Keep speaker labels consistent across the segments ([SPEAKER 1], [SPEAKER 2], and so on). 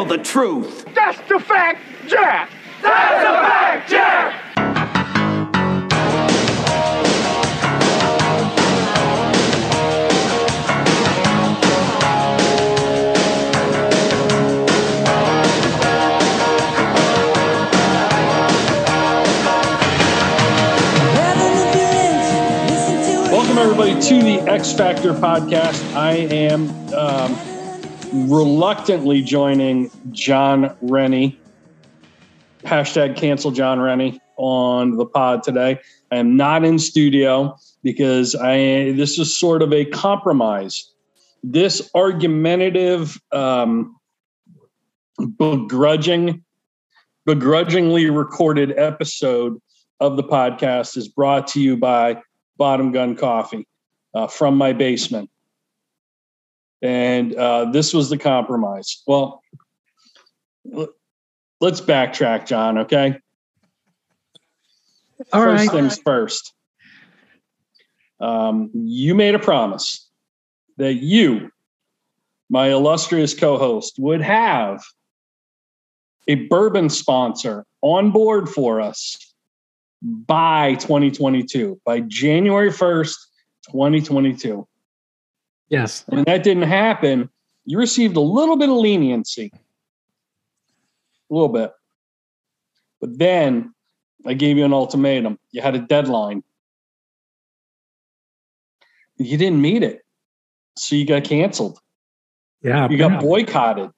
[SPEAKER 1] handle the truth.
[SPEAKER 2] That's the fact, Jack.
[SPEAKER 3] That's the fact, Jack.
[SPEAKER 4] Welcome, everybody, to the X Factor podcast. I am um, reluctantly joining John Rennie, hashtag cancel John Rennie, on the pod today. I am not in studio because I this is sort of a compromise. This argumentative, um, begrudging, begrudgingly recorded episode of the podcast is brought to you by Bottom Gun Coffee uh, from my basement. And uh, this was the compromise. Well, let's backtrack, John, okay?
[SPEAKER 5] All
[SPEAKER 4] first
[SPEAKER 5] right.
[SPEAKER 4] things first. Um, you made a promise that you, my illustrious co host, would have a bourbon sponsor on board for us by 2022, by January 1st, 2022.
[SPEAKER 5] Yes.
[SPEAKER 4] When that didn't happen, you received a little bit of leniency. A little bit. But then I gave you an ultimatum. You had a deadline. You didn't meet it. So you got canceled.
[SPEAKER 5] Yeah.
[SPEAKER 4] You got
[SPEAKER 5] yeah.
[SPEAKER 4] boycotted.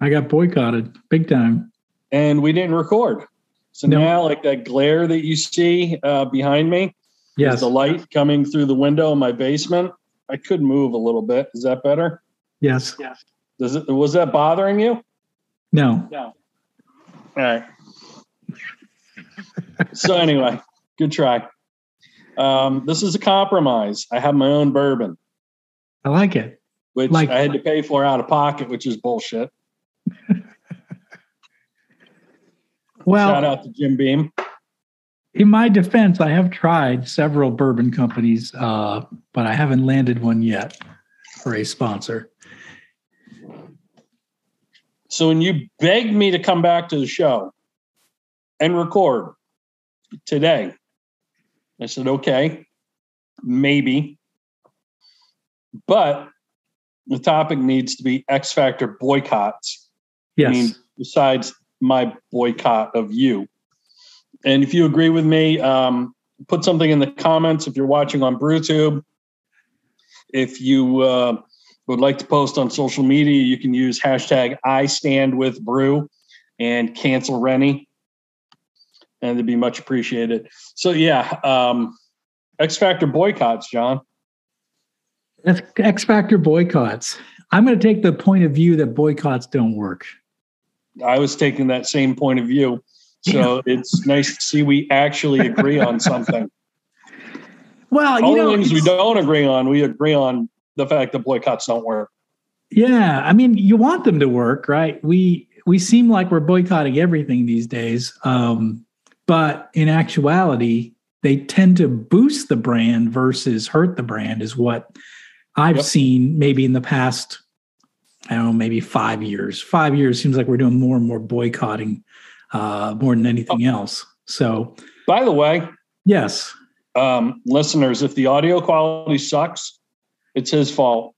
[SPEAKER 5] I got boycotted big time.
[SPEAKER 4] And we didn't record. So
[SPEAKER 5] No.
[SPEAKER 4] now, like that glare that you see uh, behind me,
[SPEAKER 5] Yes.
[SPEAKER 4] is the light coming through the window in my basement. I could move a little bit. Is that better?
[SPEAKER 5] Yes.
[SPEAKER 4] Does it was that bothering you?
[SPEAKER 5] No.
[SPEAKER 4] No. All right. so anyway, good try. Um, this is a compromise. I have my own bourbon,
[SPEAKER 5] I like it.
[SPEAKER 4] which
[SPEAKER 5] Like-
[SPEAKER 4] I had to pay for out of pocket, which is bullshit.
[SPEAKER 5] Well, shout
[SPEAKER 4] out to Jim Beam.
[SPEAKER 5] In my defense, I have tried several bourbon companies, uh, but I haven't landed one yet for a sponsor.
[SPEAKER 4] So when you begged me to come back to the show and record today, I said, okay, maybe. But the topic needs to be X Factor boycotts.
[SPEAKER 5] Yes.
[SPEAKER 4] I mean, besides my boycott of you. And if you agree with me, um, put something in the comments if you're watching on BrewTube. If you uh, would like to post on social media, you can use hashtag I stand with Bru and cancel Rennie. And it'd be much appreciated. So yeah, um, X Factor boycotts, John.
[SPEAKER 5] X X Factor boycotts. I'm going to take the point of view that boycotts don't work.
[SPEAKER 4] I was taking that same point of view. So it's nice to see we actually agree on something.
[SPEAKER 5] Well,
[SPEAKER 4] All
[SPEAKER 5] you know,
[SPEAKER 4] the things we don't agree on, we agree on the fact that boycotts don't work.
[SPEAKER 5] Yeah, I mean, you want them to work, right? We we seem like we're boycotting everything these days, um, but in actuality, they tend to boost the brand versus hurt the brand. Is what I've
[SPEAKER 4] Yep.
[SPEAKER 5] seen maybe in the past. I don't know, maybe five years. Five years seems like we're doing more and more boycotting, uh, more than anything else. So,
[SPEAKER 4] By the way,
[SPEAKER 5] yes,
[SPEAKER 4] um, listeners, if the audio quality sucks, it's his fault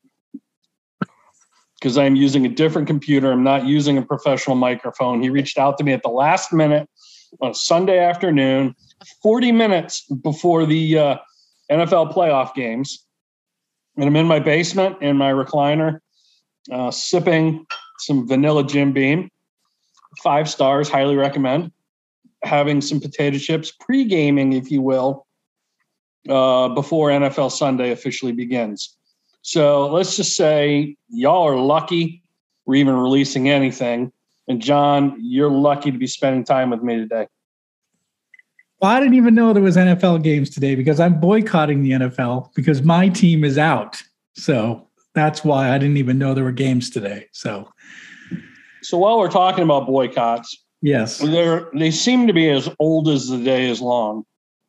[SPEAKER 4] because I'm using a different computer. I'm not using a professional microphone. He reached out to me at the last minute on a Sunday afternoon, 40 minutes before the uh, NFL playoff games. And I'm in my basement in my recliner, uh, sipping some vanilla Jim Beam. Five stars, highly recommend. Having some potato chips, pre gaming, if you will, uh, before NFL Sunday officially begins. So let's just say y'all are lucky we're even releasing anything. And John, you're lucky to be spending time with me today.
[SPEAKER 5] Well, I didn't even know there was NFL games today because I'm boycotting the NFL because my team is out. So that's why I didn't even know there were games today. So
[SPEAKER 4] So while we're talking about boycotts,
[SPEAKER 5] yes,
[SPEAKER 4] they're, they seem to be as old as the day is long.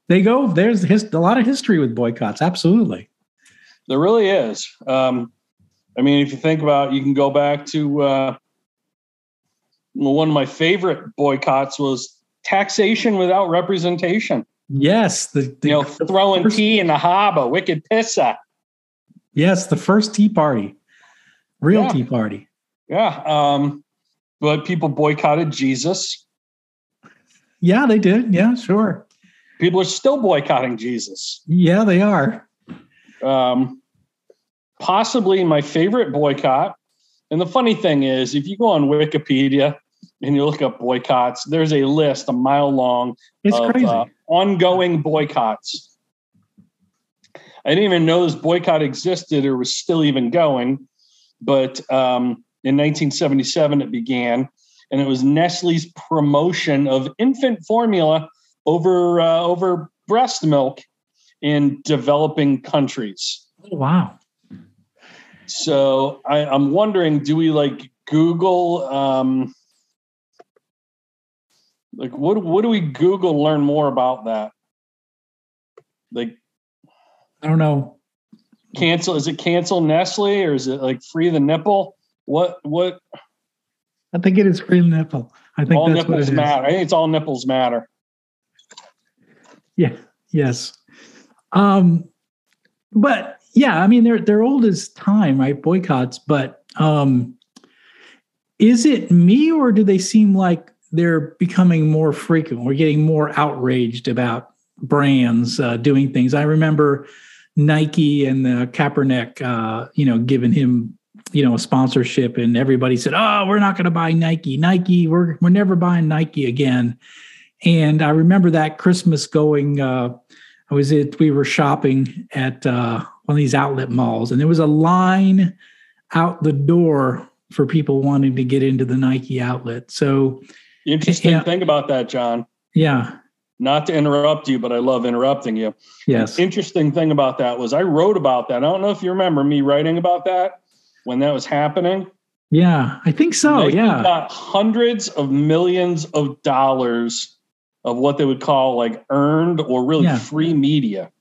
[SPEAKER 5] they go. There's his, a lot of history with boycotts. Absolutely.
[SPEAKER 4] There really is. Um, I mean, if you think about, it, you can go back to uh, one of my favorite boycotts was taxation without representation.
[SPEAKER 5] Yes, the, the
[SPEAKER 4] you know, throwing first, tea in the harbor, wicked pissa.
[SPEAKER 5] Yes, the first Tea Party, real
[SPEAKER 4] Yeah.
[SPEAKER 5] Tea Party.
[SPEAKER 4] Yeah, um, but people boycotted Jesus.
[SPEAKER 5] Yeah, they did. Yeah, sure.
[SPEAKER 4] People are still boycotting Jesus.
[SPEAKER 5] Yeah, they are.
[SPEAKER 4] um, possibly my favorite boycott. And the funny thing is, if you go on Wikipedia and you look up boycotts, there's a list a mile long
[SPEAKER 5] It's
[SPEAKER 4] of
[SPEAKER 5] crazy.
[SPEAKER 4] uh, ongoing boycotts. I didn't even know this boycott existed or was still even going. But um, in 1977, it began, and it was Nestle's promotion of infant formula over uh, over breast milk in developing countries.
[SPEAKER 5] oh, wow.
[SPEAKER 4] So I, I'm wondering, do we like Google? Um, like what? What do we Google learn more about that? Like
[SPEAKER 5] I don't know.
[SPEAKER 4] cancel? Is it cancel Nestle or is it like free the nipple? What? What?
[SPEAKER 5] I think it is free nipple. I think
[SPEAKER 4] all
[SPEAKER 5] that's what it
[SPEAKER 4] nipples
[SPEAKER 5] is.
[SPEAKER 4] matter. I think it's all nipples matter.
[SPEAKER 5] Yeah. Yes. Um, but yeah, I mean they're they're old as time, right? Boycotts, but um, is it me or do they seem like they're becoming more frequent? We're getting more outraged about brands uh, doing things. I remember Nike and the Kaepernick, uh, you know, giving him you know a sponsorship, and everybody said, "Oh, we're not going to buy Nike. Nike, we're we're never buying Nike again." And I remember that Christmas going. Uh, I was at we were shopping at uh, one of these outlet malls, and there was a line out the door for people wanting to get into the Nike outlet. So
[SPEAKER 4] interesting
[SPEAKER 5] Yeah.
[SPEAKER 4] thing about that, John,
[SPEAKER 5] yeah,
[SPEAKER 4] not to interrupt you, but I love interrupting you.
[SPEAKER 5] yes,
[SPEAKER 4] Interesting thing about that was I wrote about that. I don't know if you remember me writing about that when that was happening.
[SPEAKER 5] yeah, I think so.
[SPEAKER 4] Nike
[SPEAKER 5] Yeah,
[SPEAKER 4] got hundreds of millions of dollars of what they would call like earned or really
[SPEAKER 5] Yeah.
[SPEAKER 4] free media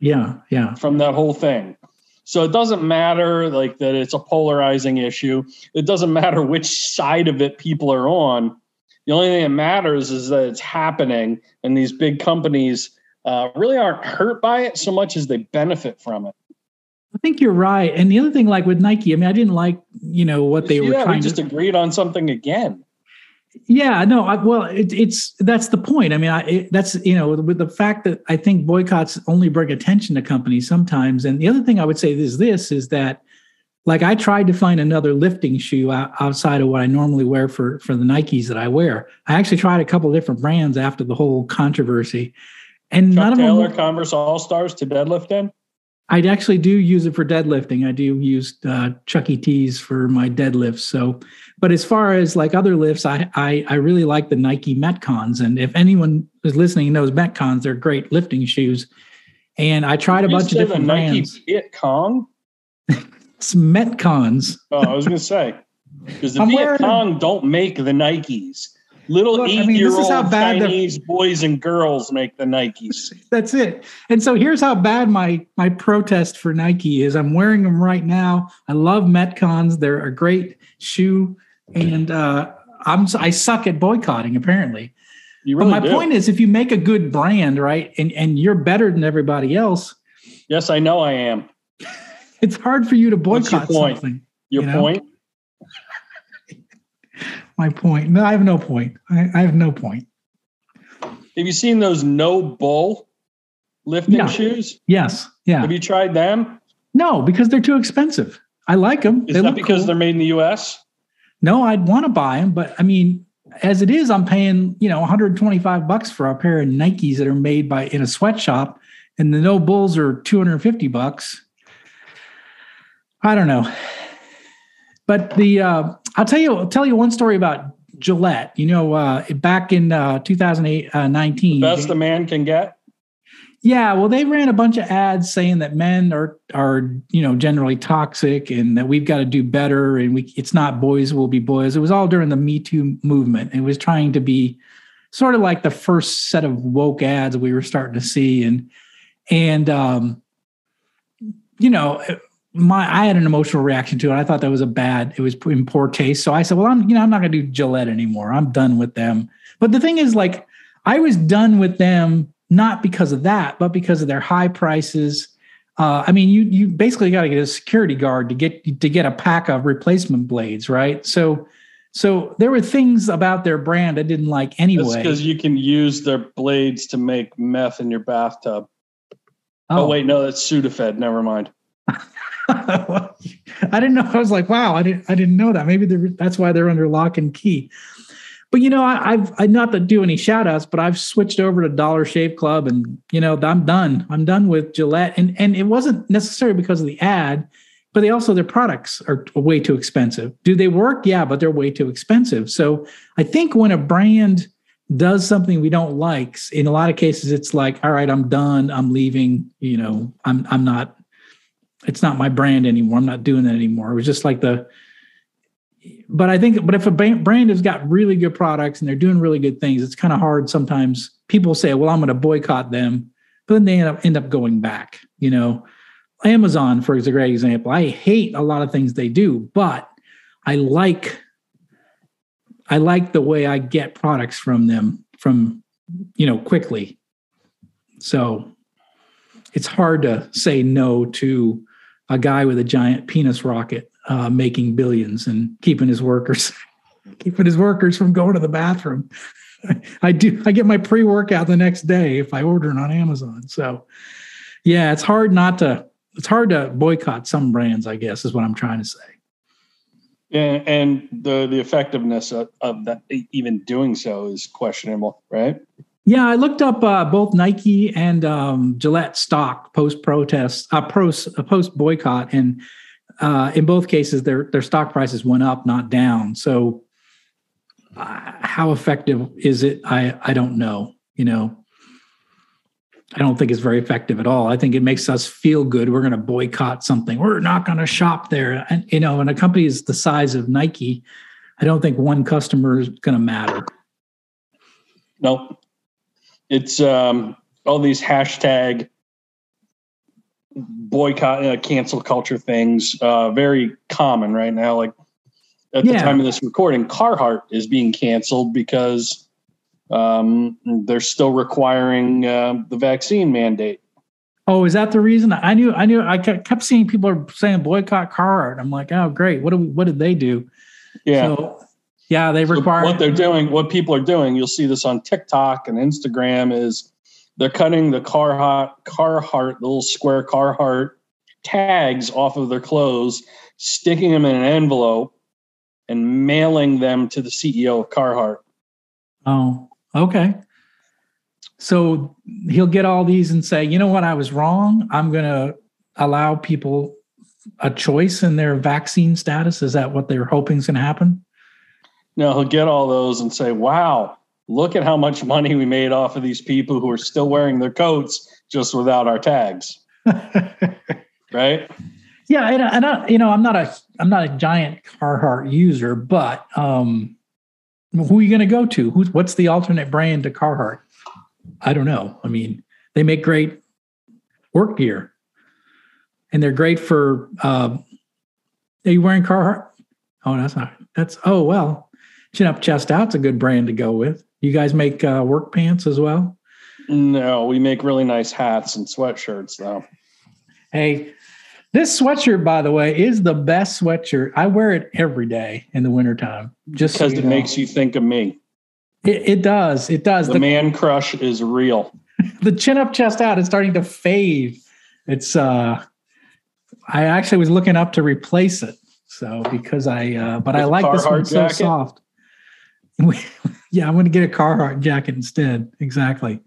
[SPEAKER 5] yeah, yeah,
[SPEAKER 4] from that whole thing. So it doesn't matter like that it's a polarizing issue. It doesn't matter which side of it people are on. The only thing that matters is that it's happening and these big companies uh, really aren't hurt by it so much as they benefit from it.
[SPEAKER 5] I think you're right. And the other thing, like with Nike, I mean, I didn't like you know what they were trying.
[SPEAKER 4] yeah, we just
[SPEAKER 5] to.
[SPEAKER 4] agreed on something again.
[SPEAKER 5] Yeah, no, I, well, it, it's that's the point. I mean, I, it, that's you know, with the fact that I think boycotts only bring attention to companies sometimes. And the other thing I would say is this: is that like I tried to find another lifting shoe outside of what I normally wear for for the Nikes that I wear. I actually tried a couple of different brands after the whole controversy, and none
[SPEAKER 4] Chuck
[SPEAKER 5] of
[SPEAKER 4] Taylor,
[SPEAKER 5] them.
[SPEAKER 4] Converse All Stars to deadlift in.
[SPEAKER 5] I actually do use it for deadlifting. I do use uh, Chuck E. For my deadlifts. So, but as far as like other lifts, I, I I really like the Nike Metcons. And if anyone is listening knows Metcons, they're great lifting shoes. And I tried a
[SPEAKER 4] You
[SPEAKER 5] bunch of
[SPEAKER 4] said the
[SPEAKER 5] different
[SPEAKER 4] Nike
[SPEAKER 5] brands.
[SPEAKER 4] Viet Cong.
[SPEAKER 5] It's Metcons.
[SPEAKER 4] Oh, I was going to say because the
[SPEAKER 5] I'm
[SPEAKER 4] Viet
[SPEAKER 5] wearing.
[SPEAKER 4] Cong don't make the Nikes. Little
[SPEAKER 5] Look, I mean, this is
[SPEAKER 4] eight-year-old
[SPEAKER 5] how bad the-
[SPEAKER 4] Chinese boys and girls make the Nikes.
[SPEAKER 5] That's it. And so here's how bad my my protest for Nike is. I'm wearing them right now. I love Metcons. They're a great shoe, and uh, I'm I suck at boycotting apparently.
[SPEAKER 4] You
[SPEAKER 5] But my
[SPEAKER 4] do.
[SPEAKER 5] point is, if you make a good brand, right, and and you're better than everybody else,
[SPEAKER 4] yes, I know I am.
[SPEAKER 5] it's hard for you to
[SPEAKER 4] your
[SPEAKER 5] boycott
[SPEAKER 4] point?
[SPEAKER 5] something.
[SPEAKER 4] Your
[SPEAKER 5] You know?
[SPEAKER 4] point.
[SPEAKER 5] My point. No, I have no point. I, I have no point.
[SPEAKER 4] Have you seen those no bull lifting
[SPEAKER 5] Yeah.
[SPEAKER 4] shoes?
[SPEAKER 5] Yes. Yeah.
[SPEAKER 4] Have you tried them?
[SPEAKER 5] No, because they're too expensive. I like them.
[SPEAKER 4] Is that because they're made in the U.S.?
[SPEAKER 5] No, I'd want to buy them, but I mean, as it is, I'm paying you know 125 bucks for a pair of Nikes that are made by in a sweatshop, and the No Bulls are 250 bucks. I don't know, but the uh, I'll tell you I'll tell you one story about Gillette. You know, uh, back in uh, 2008 uh, 19,
[SPEAKER 4] Best a man can get.
[SPEAKER 5] yeah, well, they ran a bunch of ads saying that men are are you know generally toxic and that we've got to do better and we it's not boys will be boys. It was all during the Me Too movement. It was trying to be sort of like the first set of woke ads we were starting to see and and um, you know my I had an emotional reaction to it. I thought that was a bad, it was in poor taste. So I said, well, I'm you know I'm not going to do Gillette anymore. I'm done with them. But the thing is, like, I was done with them not because of that, but because of their high prices. Uh, I mean, you you basically got to get a security guard to get to get a pack of replacement blades, right? So so there were things about their brand I didn't like anyway.
[SPEAKER 4] because you can use their blades to make meth in your bathtub. Oh, oh wait, no, that's Sudafed. Never mind.
[SPEAKER 5] I didn't know. I was like, wow, I didn't I didn't know that. Maybe that's why they're under lock and key. But you know, I, have I not to do any shout outs, but I've switched over to Dollar Shave Club and you know, I'm done. I'm done with Gillette. And and it wasn't necessarily because of the ad, but they also their products are way too expensive. Do they work? Yeah, but they're way too expensive. So I think when a brand does something we don't like, in a lot of cases, it's like, all right, I'm done. I'm leaving. You know, I'm I'm not. It's not my brand anymore. I'm not doing that anymore. It was just like the but I think, but if a brand has got really good products and they're doing really good things, it's kind of hard sometimes. People say, "Well, I'm going to boycott them," but then they end up end up going back. You know, Amazon, for is a great example. I hate a lot of things they do, but I like I like the way I get products from them from you know quickly. So it's hard to say no to a guy with a giant penis rocket uh, making billions and keeping his workers keeping his workers from going to the bathroom. I do. I get my pre workout the next day if I order it on Amazon. So, yeah, it's hard not to. It's hard to boycott some brands. I guess is what I'm trying to say.
[SPEAKER 4] Yeah, and the the effectiveness of, of that even doing so is questionable, right?
[SPEAKER 5] Yeah, I looked up uh, both Nike and um, Gillette stock post protest, uh, post uh, post boycott, and uh, in both cases, their their stock prices went up, not down. So, uh, how effective is it? I I don't know. You know, I don't think it's very effective at all. I think it makes us feel good. We're going to boycott something. We're not going to shop there. And you know, and a company is the size of Nike, I don't think one customer is going to matter.
[SPEAKER 4] No, it's um, all these hashtag boycott, uh, cancel culture things uh, very common right now. Like at yeah. the time of this recording, Carhartt is being canceled because um, they're still requiring uh, the vaccine mandate.
[SPEAKER 5] Oh, is that the reason? I knew, I knew, I kept seeing people are saying boycott Carhartt. I'm like, oh, great. What do we, what did they do?
[SPEAKER 4] Yeah. So,
[SPEAKER 5] yeah, they require
[SPEAKER 4] what they're doing. What people are doing, you'll see this on TikTok and Instagram is they're cutting the Carhartt, Carhartt, the little square Carhartt tags off of their clothes, sticking them in an envelope, and mailing them to the CEO of Carhartt.
[SPEAKER 5] Oh, okay. So he'll get all these and say, you know what, I was wrong. I'm going to allow people a choice in their vaccine status. Is that what they're hoping is going to happen?
[SPEAKER 4] No, he'll get all those and say, wow, look at how much money we made off of these people who are still wearing their coats just without our tags. right?
[SPEAKER 5] Yeah, and, and I, you know, I'm not a I'm not a giant Carhartt user, but um, who are you going to go to? Who's what's the alternate brand to Carhartt? I don't know. I mean, they make great work gear, and they're great for. Uh, are you wearing Carhartt? Oh, that's not. That's oh well. Chin up, chest out's a good brand to go with. You guys make uh, work pants as well?
[SPEAKER 4] No, we make really nice hats and sweatshirts though.
[SPEAKER 5] Hey, this sweatshirt, by the way, is the best sweatshirt. I wear it every day in the wintertime. Just
[SPEAKER 4] because so it know. makes you think of me.
[SPEAKER 5] It, it does. It does.
[SPEAKER 4] The, the man crush is real.
[SPEAKER 5] the chin up, chest out is starting to fade. It's uh I actually was looking up to replace it. So because I uh but With I like this one so soft. yeah, I'm going to get a Carhartt jacket instead. Exactly.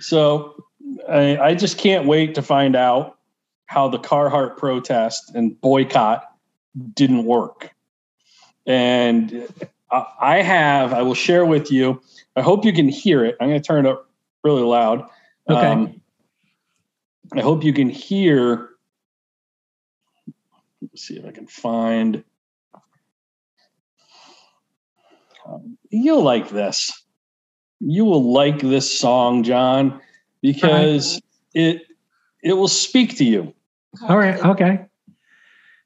[SPEAKER 4] So I, I just can't wait to find out how the Carhartt protest and boycott didn't work. And I have, I will share with you. I hope you can hear it. I'm going to turn it up really loud.
[SPEAKER 5] Okay. Um,
[SPEAKER 4] I hope you can hear. Let's see if I can find. Um, you'll like this. You will like this song, John, because it it will speak to you.
[SPEAKER 5] All right. Okay.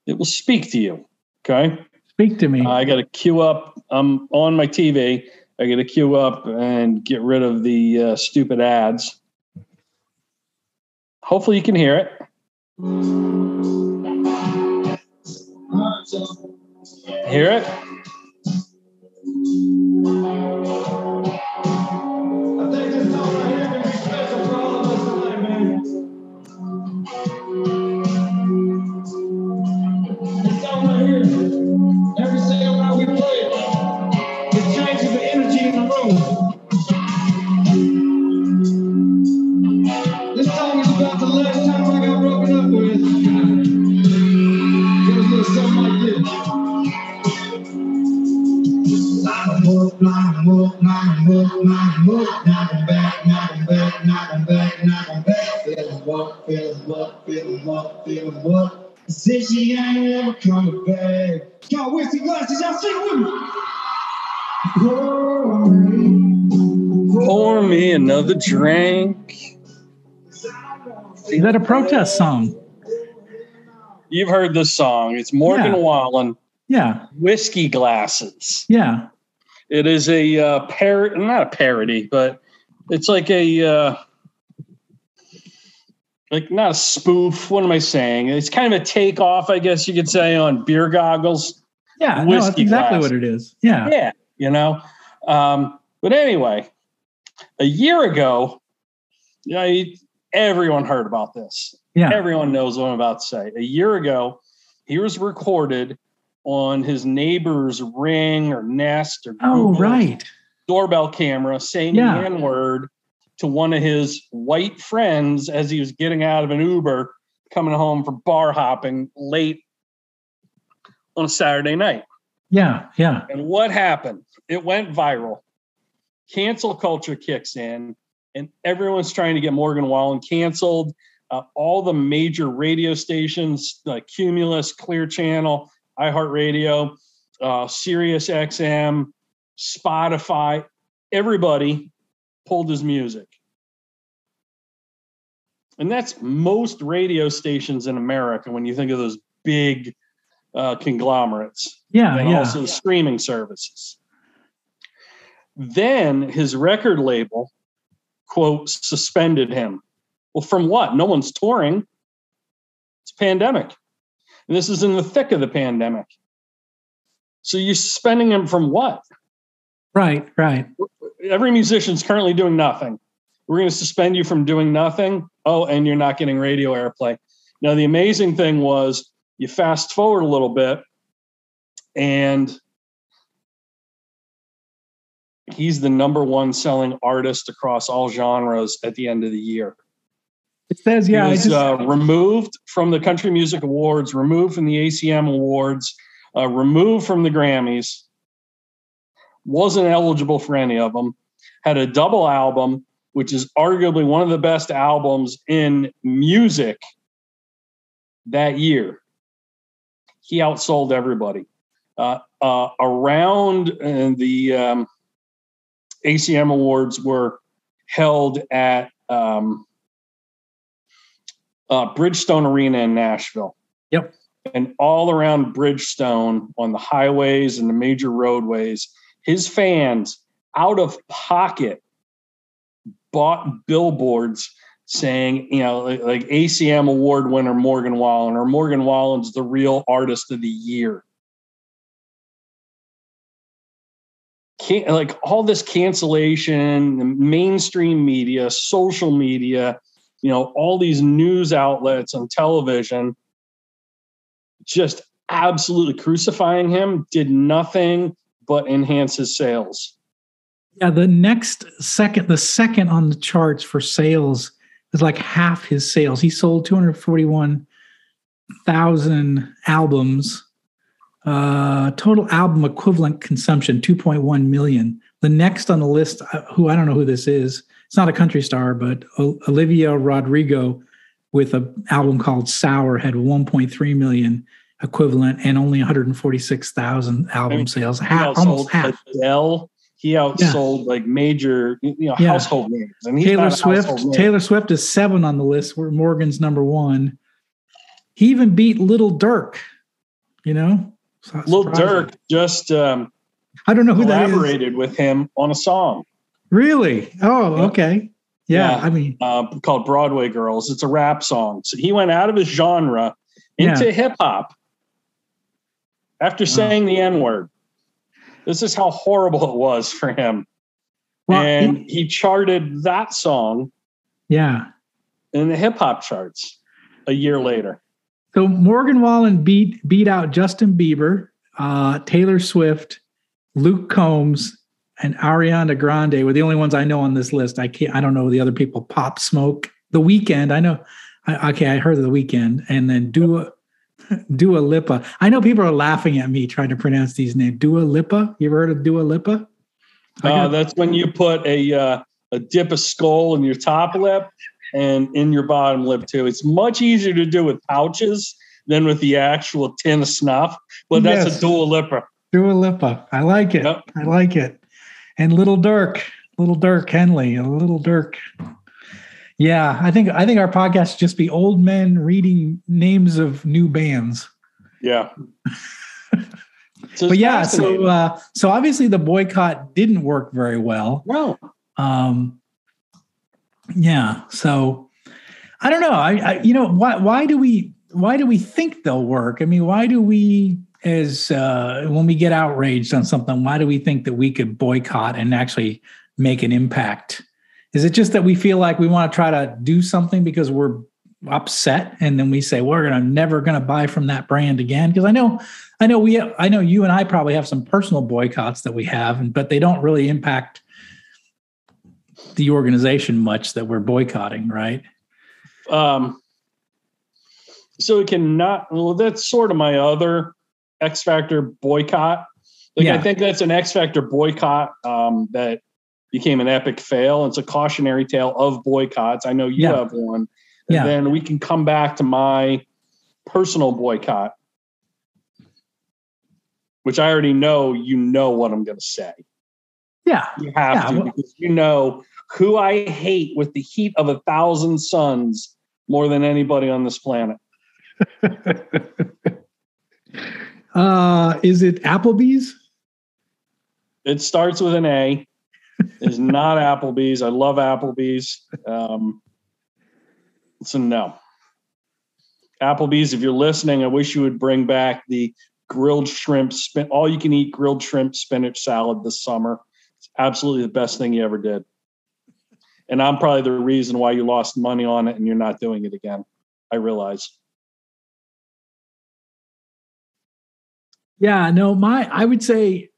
[SPEAKER 4] it will speak to you. Okay.
[SPEAKER 5] Speak to me.
[SPEAKER 4] I got to queue up. I'm on my TV. I got to queue up and get rid of the uh, stupid ads. Hopefully, you can hear it. Hear it? Thank you.
[SPEAKER 1] Said she ain't never coming back. Y'all whiskey glasses, y'all sing with me.
[SPEAKER 4] Pour me another drink.
[SPEAKER 5] Is that a protest song?
[SPEAKER 4] You've heard this song. It's Morgan
[SPEAKER 5] Yeah.
[SPEAKER 4] Wallen,
[SPEAKER 5] Yeah.
[SPEAKER 4] Whiskey Glasses.
[SPEAKER 5] Yeah.
[SPEAKER 4] It is a uh, par not a parody, but it's like a uh, like not a spoof. What am I saying? It's kind of a takeoff, I guess you could say, on beer goggles.
[SPEAKER 5] Yeah. No, that's exactly what it is. Yeah.
[SPEAKER 4] Yeah, you know. Um, but anyway, a year ago, yeah, everyone heard about this.
[SPEAKER 5] Yeah.
[SPEAKER 4] Everyone knows what I'm about to say. A year ago, he was recorded on his neighbor's ring or Nest or
[SPEAKER 5] Oh, right.
[SPEAKER 4] doorbell camera saying
[SPEAKER 5] Yeah.
[SPEAKER 4] the N word to one of his white friends as he was getting out of an Uber coming home from bar hopping late on a Saturday night.
[SPEAKER 5] Yeah. Yeah.
[SPEAKER 4] And what happened? It went viral. Cancel culture kicks in, and everyone's trying to get Morgan Wallen canceled. Uh, all the major radio stations, like Cumulus, Clear Channel, iHeartRadio, uh, Sirius XM, Spotify, everybody pulled his music. And that's most radio stations in America when you think of those big uh, conglomerates
[SPEAKER 5] Yeah.
[SPEAKER 4] and
[SPEAKER 5] Yeah.
[SPEAKER 4] also the streaming services. Then his record label, quote, suspended him. Well, from what? No one's touring. It's a pandemic. And this is in the thick of the pandemic. So you're suspending him from what?
[SPEAKER 5] Right. Right.
[SPEAKER 4] Every musician's currently doing nothing. We're going to suspend you from doing nothing. Oh, and you're not getting radio airplay. Now, the amazing thing was you fast forward a little bit, and he's the number one selling artist across all genres at the end of the year.
[SPEAKER 5] It says, yeah.
[SPEAKER 4] he was
[SPEAKER 5] just,
[SPEAKER 4] uh, removed from the Country Music Awards, removed from the ACM Awards, uh, removed from the Grammys. Wasn't eligible for any of them. Had a double album, which is arguably one of the best albums in music that year. He outsold everybody. Uh, uh, around uh, the um, ACM Awards were held at um, uh, Bridgestone Arena in Nashville.
[SPEAKER 5] Yep.
[SPEAKER 4] And all around Bridgestone on the highways and the major roadways, his fans out of pocket bought billboards saying, you know, like, like ACM award winner Morgan Wallen or Morgan Wallen's the real artist of the year. Can, like all this cancellation, the mainstream media, social media, you know, all these news outlets and television just absolutely crucifying him did nothing but enhances sales.
[SPEAKER 5] yeah. The next second, the second on the charts for sales is like half his sales. He sold 241,000 albums. Uh, total album equivalent consumption 2.1 million. The next on the list, uh, who I don't know who this is, it's not a country star, but Olivia Rodrigo with an album called Sour had 1.3 million equivalent and only 146,000 album
[SPEAKER 4] mean,
[SPEAKER 5] sales.
[SPEAKER 4] He
[SPEAKER 5] Half,
[SPEAKER 4] outsold
[SPEAKER 5] almost half.
[SPEAKER 4] Adele. He outsold like major, you know,
[SPEAKER 5] Yeah.
[SPEAKER 4] household names. And he's
[SPEAKER 5] Taylor Swift. Taylor Swift is seven on the list. Where Morgan's number one. He even beat Little Durk You know,
[SPEAKER 4] Little Durk just um,
[SPEAKER 5] I don't know who that is.
[SPEAKER 4] collaborated with him on a song
[SPEAKER 5] Really? Oh,
[SPEAKER 4] Yeah.
[SPEAKER 5] okay. Yeah,
[SPEAKER 4] Yeah.
[SPEAKER 5] I mean,
[SPEAKER 4] uh, called Broadway Girls. It's a rap song. So he went out of his genre into hip hop after saying the N word. This is how horrible it was for him.
[SPEAKER 5] well,
[SPEAKER 4] and he charted that song
[SPEAKER 5] yeah.
[SPEAKER 4] in the hip hop charts a year later.
[SPEAKER 5] So Morgan Wallen beat beat out Justin Bieber, uh, Taylor Swift, Luke Combs, and Ariana Grande were the only ones I know on this list. I can't. I don't know the other people. Pop Smoke, The Weeknd. I know. I, okay, I heard of The Weeknd, and then Dua Dua Lipa. I know people are laughing at me trying to pronounce these names. Dua Lipa. You ever heard of Dua Lipa? I
[SPEAKER 4] Uh, that's when you put a uh, a dip of Skoal in your top lip and in your bottom lip too. It's much easier to do with pouches than with the actual tin of snuff, but that's
[SPEAKER 5] Yes.
[SPEAKER 4] a dual lipper.
[SPEAKER 5] Dua Lipa. I like it.
[SPEAKER 4] Yep.
[SPEAKER 5] I like it. And Little Durk, Little Durk Henley, a Little Durk. Yeah, I think I think our podcast should just be old men reading names of new bands.
[SPEAKER 4] Yeah.
[SPEAKER 5] But yeah, so uh, so obviously the boycott didn't work very well.
[SPEAKER 4] no,
[SPEAKER 5] Um, yeah, so I don't know. I, I you know why why do we why do we think they'll work? I mean, why do we as uh, when we get outraged on something, why do we think that we could boycott and actually make an impact? Is it just that we feel like we want to try to do something because we're upset and then we say we're gonna never gonna buy from that brand again? Because I know I know we I know you and I probably have some personal boycotts that we have, and but they don't really impact the organization much that we're boycotting, right?
[SPEAKER 4] um, so it cannot. Well, that's sort of my other X Factor boycott. Like
[SPEAKER 5] Yeah.
[SPEAKER 4] I think that's an X Factor boycott um, that became an epic fail. It's a cautionary tale of boycotts. I know you
[SPEAKER 5] Yeah.
[SPEAKER 4] have one. And
[SPEAKER 5] Yeah.
[SPEAKER 4] then we can come back to my personal boycott, which I already know you know what I'm going to say.
[SPEAKER 5] Yeah.
[SPEAKER 4] You have
[SPEAKER 5] Yeah,
[SPEAKER 4] to because you know who I hate with the heat of a thousand suns more than anybody on this planet.
[SPEAKER 5] uh, is it Applebee's?
[SPEAKER 4] It starts with an A. It's not Applebee's. I love Applebee's. Um, so no. Applebee's, if you're listening, I wish you would bring back the grilled shrimp, spin, all you can eat grilled shrimp spinach salad this summer. It's absolutely the best thing you ever did. And I'm probably the reason why you lost money on it and you're not doing it again. I realize.
[SPEAKER 5] Yeah, no, my I would say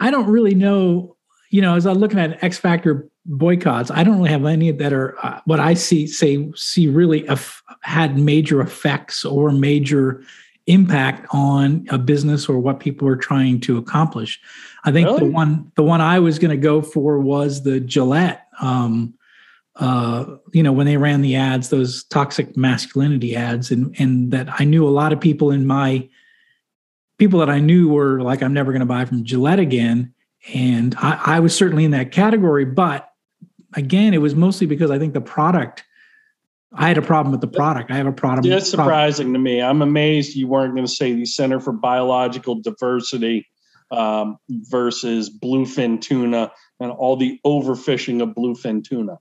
[SPEAKER 5] I don't really know, you know, as I'm looking at X Factor boycotts, I don't really have any that are uh, what I see say see really eff- had major effects or major impact on a business or what people are trying to accomplish. I think the one the one I was going to go for was the Gillette um uh you know when they ran the ads those toxic masculinity ads and and that I knew a lot of people in my people that I knew were like, I'm never going to buy from Gillette again. And I, I was certainly in that category. But again, it was mostly because I think the product, I had a problem with the product. I have a problem.
[SPEAKER 4] That's surprising to me. I'm amazed you weren't going to say the Center for Biological Diversity um, versus bluefin tuna and all the overfishing of bluefin tuna.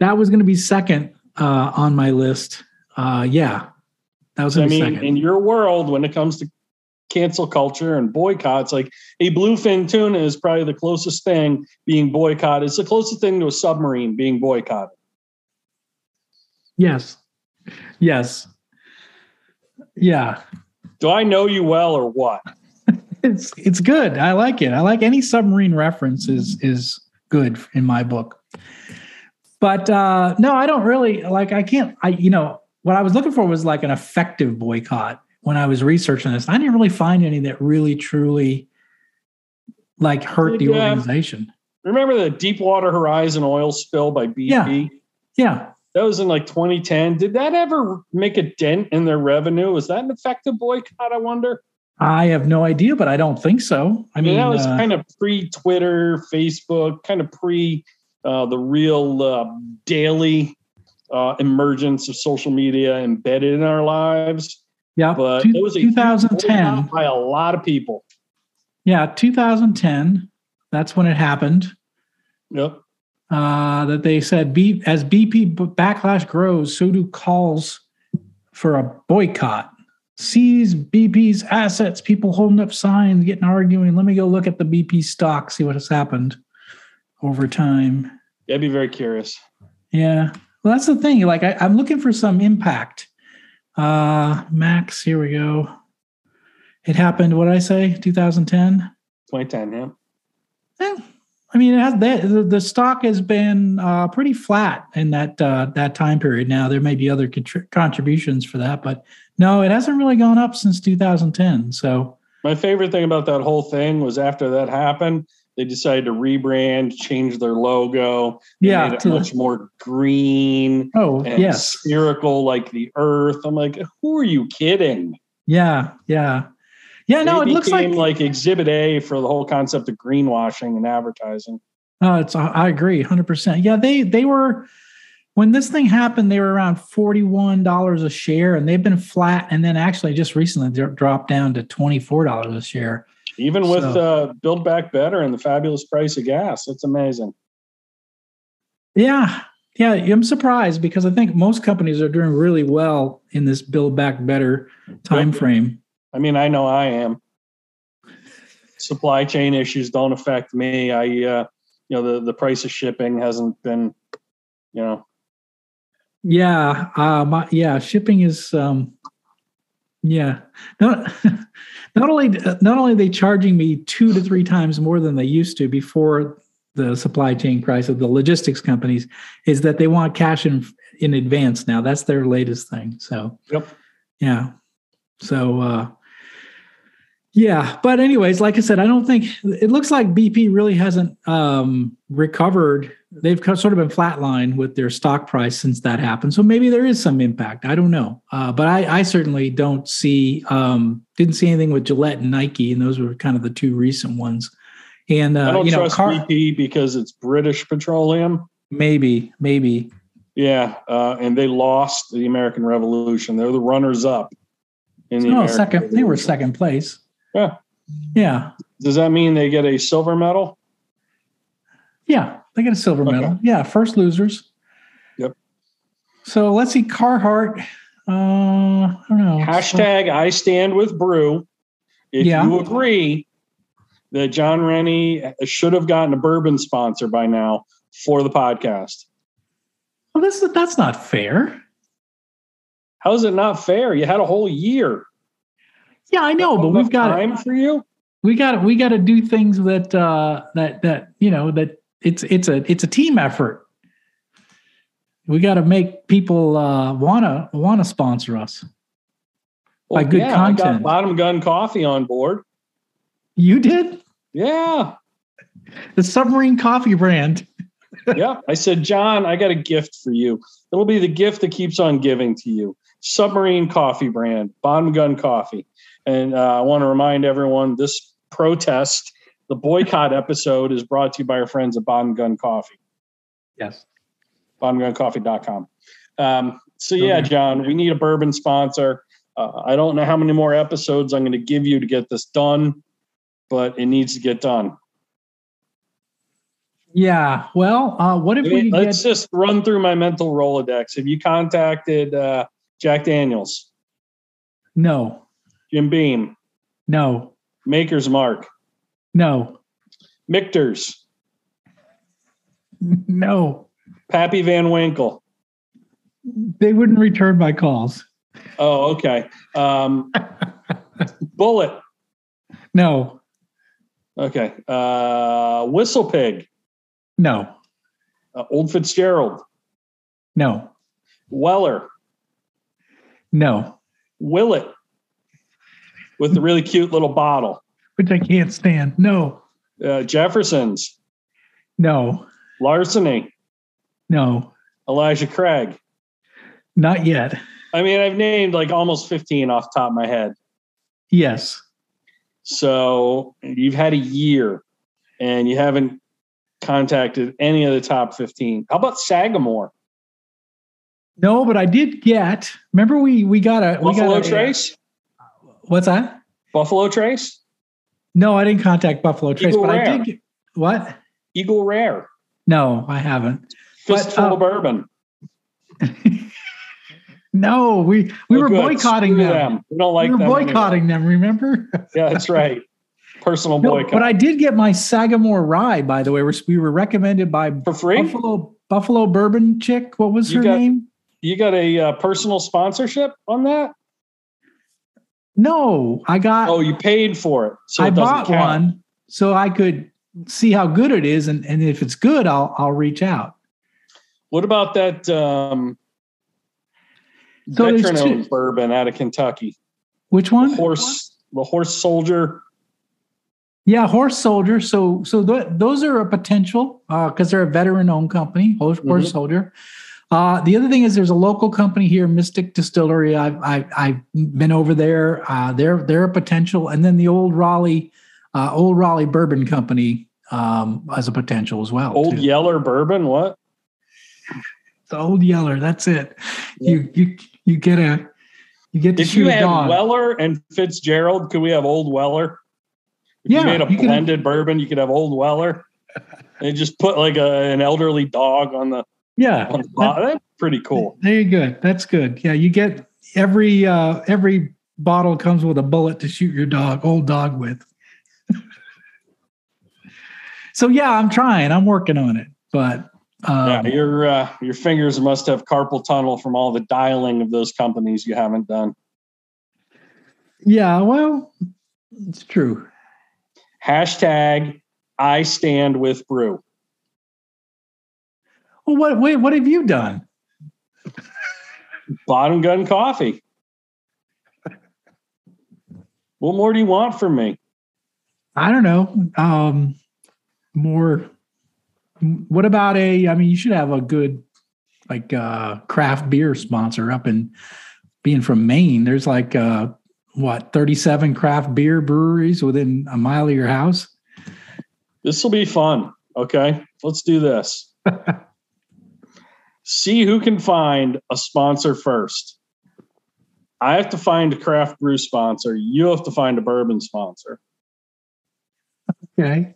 [SPEAKER 5] That was going to be second uh, on my list. Uh, yeah. That was
[SPEAKER 4] I
[SPEAKER 5] going to be
[SPEAKER 4] mean,
[SPEAKER 5] second.
[SPEAKER 4] in your world, when it comes to cancel culture and boycotts, like a bluefin tuna is probably the closest thing being boycotted. It's the closest thing to a submarine being boycotted.
[SPEAKER 5] yes. Yes. Yeah.
[SPEAKER 4] Do I know you well or what?
[SPEAKER 5] it's it's good. I like it. I like any submarine reference is is good in my book. But uh no, I don't really like I can't I you know what I was looking for was like an effective boycott when I was researching this. I didn't really find any that really truly like hurt the organization.
[SPEAKER 4] Remember the Deepwater Horizon oil spill by BP?
[SPEAKER 5] Yeah. Yeah.
[SPEAKER 4] That was in like 2010. Did that ever make a dent in their revenue? Was that an effective boycott? I wonder.
[SPEAKER 5] I have no idea, but I don't think so. I
[SPEAKER 4] mean, that was
[SPEAKER 5] uh,
[SPEAKER 4] kind of pre Twitter, Facebook, kind of pre uh, the real uh, daily uh, emergence of social media embedded in our lives.
[SPEAKER 5] Yeah,
[SPEAKER 4] but
[SPEAKER 5] two-
[SPEAKER 4] it was a
[SPEAKER 5] 2010.
[SPEAKER 4] by a lot of people.
[SPEAKER 5] Yeah, 2010. That's when it happened.
[SPEAKER 4] Yep.
[SPEAKER 5] Uh, that they said B, as BP backlash grows, so do calls for a boycott. Seize BP's assets. People holding up signs, getting arguing. Let me go look at the BP stock, see what has happened over time.
[SPEAKER 4] Yeah, I'd be very curious.
[SPEAKER 5] Yeah. Well, that's the thing. Like, I, I'm looking for some impact. Uh, Max, here we go. It happened, what did I say? 2010?
[SPEAKER 4] 2010, yeah.
[SPEAKER 5] Eh, I mean, it has the, the, the stock has been uh, pretty flat in that uh, that time period. Now there may be other contri- contributions for that, but no, it hasn't really gone up since 2010. So
[SPEAKER 4] My favorite thing about that whole thing was after that happened, they decided to rebrand, change their logo. They
[SPEAKER 5] yeah, to
[SPEAKER 4] much more green
[SPEAKER 5] oh
[SPEAKER 4] and
[SPEAKER 5] yes,
[SPEAKER 4] spherical like the earth. I'm like, who are you kidding?
[SPEAKER 5] yeah, yeah, yeah. No,
[SPEAKER 4] They
[SPEAKER 5] it looks like,
[SPEAKER 4] like exhibit A for the whole concept of greenwashing and advertising.
[SPEAKER 5] Oh, it's uh, I agree, hundred percent. Yeah, they they were when this thing happened, they were around forty one dollars a share, and they've been flat, and then actually just recently they dropped down to twenty four dollars a share.
[SPEAKER 4] Even with
[SPEAKER 5] So-
[SPEAKER 4] uh, Build Back Better and the fabulous price of gas, it's amazing.
[SPEAKER 5] Yeah, yeah, I'm surprised because I think most companies are doing really well in this build back better time frame.
[SPEAKER 4] I mean, I know I am. Supply chain issues don't affect me. I, uh, you know, the the price of shipping hasn't been, you know,
[SPEAKER 5] Yeah, uh, my, yeah, shipping is, um, yeah. Not not only not only are they charging me two to three times more than they used to before the supply chain crisis, the logistics companies, is that they want cash in in advance now. That's their latest thing. So,
[SPEAKER 4] Yep.
[SPEAKER 5] yeah. So, uh, yeah, but anyways, like I said, I don't think it looks like BP really hasn't um, recovered. They've sort of been flatlined with their stock price since that happened. So maybe there is some impact. I don't know, uh, but I, I certainly don't see um, didn't see anything with Gillette and Nike, and those were kind of the two recent ones. And
[SPEAKER 4] I
[SPEAKER 5] uh,
[SPEAKER 4] don't
[SPEAKER 5] you know,
[SPEAKER 4] trust
[SPEAKER 5] car-
[SPEAKER 4] BP because it's British Petroleum.
[SPEAKER 5] maybe, maybe,
[SPEAKER 4] Yeah, uh, and they lost the American Revolution. They're the runners up in the
[SPEAKER 5] no
[SPEAKER 4] American
[SPEAKER 5] second. They were second place.
[SPEAKER 4] Yeah.
[SPEAKER 5] Yeah,
[SPEAKER 4] Does that mean they get a silver medal?
[SPEAKER 5] yeah. They get a silver
[SPEAKER 4] Okay.
[SPEAKER 5] medal. Yeah, first losers.
[SPEAKER 4] Yep.
[SPEAKER 5] So let's see, Carhartt. Uh, I don't know.
[SPEAKER 4] Hashtag I stand with Bru. If
[SPEAKER 5] Yeah.
[SPEAKER 4] you agree that John Rennie should have gotten a bourbon sponsor by now for the podcast.
[SPEAKER 5] Well, this that's not fair.
[SPEAKER 4] How is it not fair? You had a whole year.
[SPEAKER 5] Yeah, I know, but we've got
[SPEAKER 4] time for you.
[SPEAKER 5] we got we got to do things that uh that that you know that it's it's a it's a team effort. We got to make people uh wanna wanna sponsor us. By good
[SPEAKER 4] I
[SPEAKER 5] content.
[SPEAKER 4] got Bottom Gun Coffee on board.
[SPEAKER 5] You did
[SPEAKER 4] Yeah,
[SPEAKER 5] the submarine coffee brand.
[SPEAKER 4] yeah. I said, John, I got a gift for you. It'll be the gift that keeps on giving to you. Submarine Coffee brand, Bottom Gun Coffee. And uh, I want to remind everyone this protest, the boycott episode, is brought to you by our friends at Bottom Gun Coffee.
[SPEAKER 5] Yes.
[SPEAKER 4] bottomguncoffee.com. Um, so yeah, John, we need a bourbon sponsor. Uh, I don't know how many more episodes I'm going to give you to get this done, but it needs to get done.
[SPEAKER 5] Yeah. Well, uh, what if we
[SPEAKER 4] let's
[SPEAKER 5] get?
[SPEAKER 4] just run through my mental Rolodex. Have you contacted uh, Jack Daniels,
[SPEAKER 5] No.
[SPEAKER 4] Jim Beam,
[SPEAKER 5] No.
[SPEAKER 4] Maker's Mark,
[SPEAKER 5] No.
[SPEAKER 4] Michter's,
[SPEAKER 5] No.
[SPEAKER 4] Pappy Van Winkle?
[SPEAKER 5] They wouldn't return my calls.
[SPEAKER 4] Oh, okay. Um, Bulleit.
[SPEAKER 5] No.
[SPEAKER 4] Okay. Uh, Whistle Pig.
[SPEAKER 5] No.
[SPEAKER 4] Uh, Old Fitzgerald.
[SPEAKER 5] No.
[SPEAKER 4] Weller.
[SPEAKER 5] No.
[SPEAKER 4] Willet. With the really cute little bottle.
[SPEAKER 5] Which I can't stand. No.
[SPEAKER 4] Uh, Jefferson's.
[SPEAKER 5] No.
[SPEAKER 4] Larceny.
[SPEAKER 5] No.
[SPEAKER 4] Elijah Craig.
[SPEAKER 5] Not yet.
[SPEAKER 4] I mean, I've named like almost 15 off the top of my head.
[SPEAKER 5] Yes.
[SPEAKER 4] So you've had a year and you haven't contacted any of the top 15. How about Sagamore?
[SPEAKER 5] No, but I did get. Remember, we we got a we
[SPEAKER 4] Buffalo
[SPEAKER 5] got a,
[SPEAKER 4] Trace?
[SPEAKER 5] What's that?
[SPEAKER 4] Buffalo Trace?
[SPEAKER 5] No, I didn't contact Buffalo Trace,
[SPEAKER 4] Eagle
[SPEAKER 5] but I
[SPEAKER 4] Rare.
[SPEAKER 5] did. Get, what?
[SPEAKER 4] Eagle Rare.
[SPEAKER 5] No, I haven't. But,
[SPEAKER 4] Fistful
[SPEAKER 5] uh,
[SPEAKER 4] of bourbon.
[SPEAKER 5] No, we we
[SPEAKER 4] Oh,
[SPEAKER 5] were
[SPEAKER 4] good.
[SPEAKER 5] boycotting
[SPEAKER 4] Screw
[SPEAKER 5] them.
[SPEAKER 4] We don't like
[SPEAKER 5] we were
[SPEAKER 4] them. anyway.
[SPEAKER 5] boycotting them. Remember?
[SPEAKER 4] Yeah, that's right. Personal
[SPEAKER 5] No,
[SPEAKER 4] boycott.
[SPEAKER 5] but I did get my Sagamore rye. By the way, we we were recommended by
[SPEAKER 4] For free?
[SPEAKER 5] Buffalo Buffalo Bourbon chick. What was
[SPEAKER 4] You
[SPEAKER 5] her
[SPEAKER 4] got-
[SPEAKER 5] name?
[SPEAKER 4] You got a uh, personal sponsorship on that?
[SPEAKER 5] No, I got.
[SPEAKER 4] Oh, you paid for it. So
[SPEAKER 5] I
[SPEAKER 4] it
[SPEAKER 5] bought
[SPEAKER 4] count.
[SPEAKER 5] one so I could see how good it is, and and if it's good, I'll I'll reach out.
[SPEAKER 4] What about that um,
[SPEAKER 5] So
[SPEAKER 4] veteran
[SPEAKER 5] two-
[SPEAKER 4] owned bourbon out of Kentucky?
[SPEAKER 5] Which one?
[SPEAKER 4] Horse, the horse soldier.
[SPEAKER 5] Yeah, Horse Soldier. So so th- those are a potential because they're a veteran-owned company, Horse, Horse
[SPEAKER 4] Mhm.
[SPEAKER 5] Soldier. Uh, the other thing is there's a local company here, Mystic Distillery. I've I've, I've been over there. Uh, they're they're a potential, and then the old Raleigh, uh, old Raleigh Bourbon Company um, as a potential as well.
[SPEAKER 4] Old
[SPEAKER 5] too.
[SPEAKER 4] Yeller bourbon. What?
[SPEAKER 5] the old Yeller. That's it. You you you get a you get to
[SPEAKER 4] If
[SPEAKER 5] shoot
[SPEAKER 4] you had
[SPEAKER 5] dog.
[SPEAKER 4] Weller and Fitzgerald, could we have Old Weller? If
[SPEAKER 5] Yeah,
[SPEAKER 4] you made a
[SPEAKER 5] you could have-
[SPEAKER 4] blended bourbon, you could have Old Weller. And just put like a, an elderly dog on the
[SPEAKER 5] yeah,
[SPEAKER 4] bottom. That's pretty cool.
[SPEAKER 5] There you go. That's good. Yeah, you get every uh every bottle comes with a bullet to shoot your dog, old dog with. so yeah, I'm trying. I'm working on it. But
[SPEAKER 4] yeah,
[SPEAKER 5] um,
[SPEAKER 4] your uh, your fingers must have carpal tunnel from all the dialing of those companies you haven't done.
[SPEAKER 5] yeah, well, it's true.
[SPEAKER 4] Hashtag I stand with Bru.
[SPEAKER 5] Well, what wait, what have you done?
[SPEAKER 4] Bottom gun coffee. What more do you want from me?
[SPEAKER 5] I don't know. Um more what about a I mean you should have a good like uh craft beer sponsor up in being from Maine. There's like uh what 37 craft beer breweries within a mile of your house.
[SPEAKER 4] This will be fun. Okay, let's do this. See who can find a sponsor first. I have to find a craft brew sponsor. You have to find a bourbon sponsor.
[SPEAKER 5] Okay.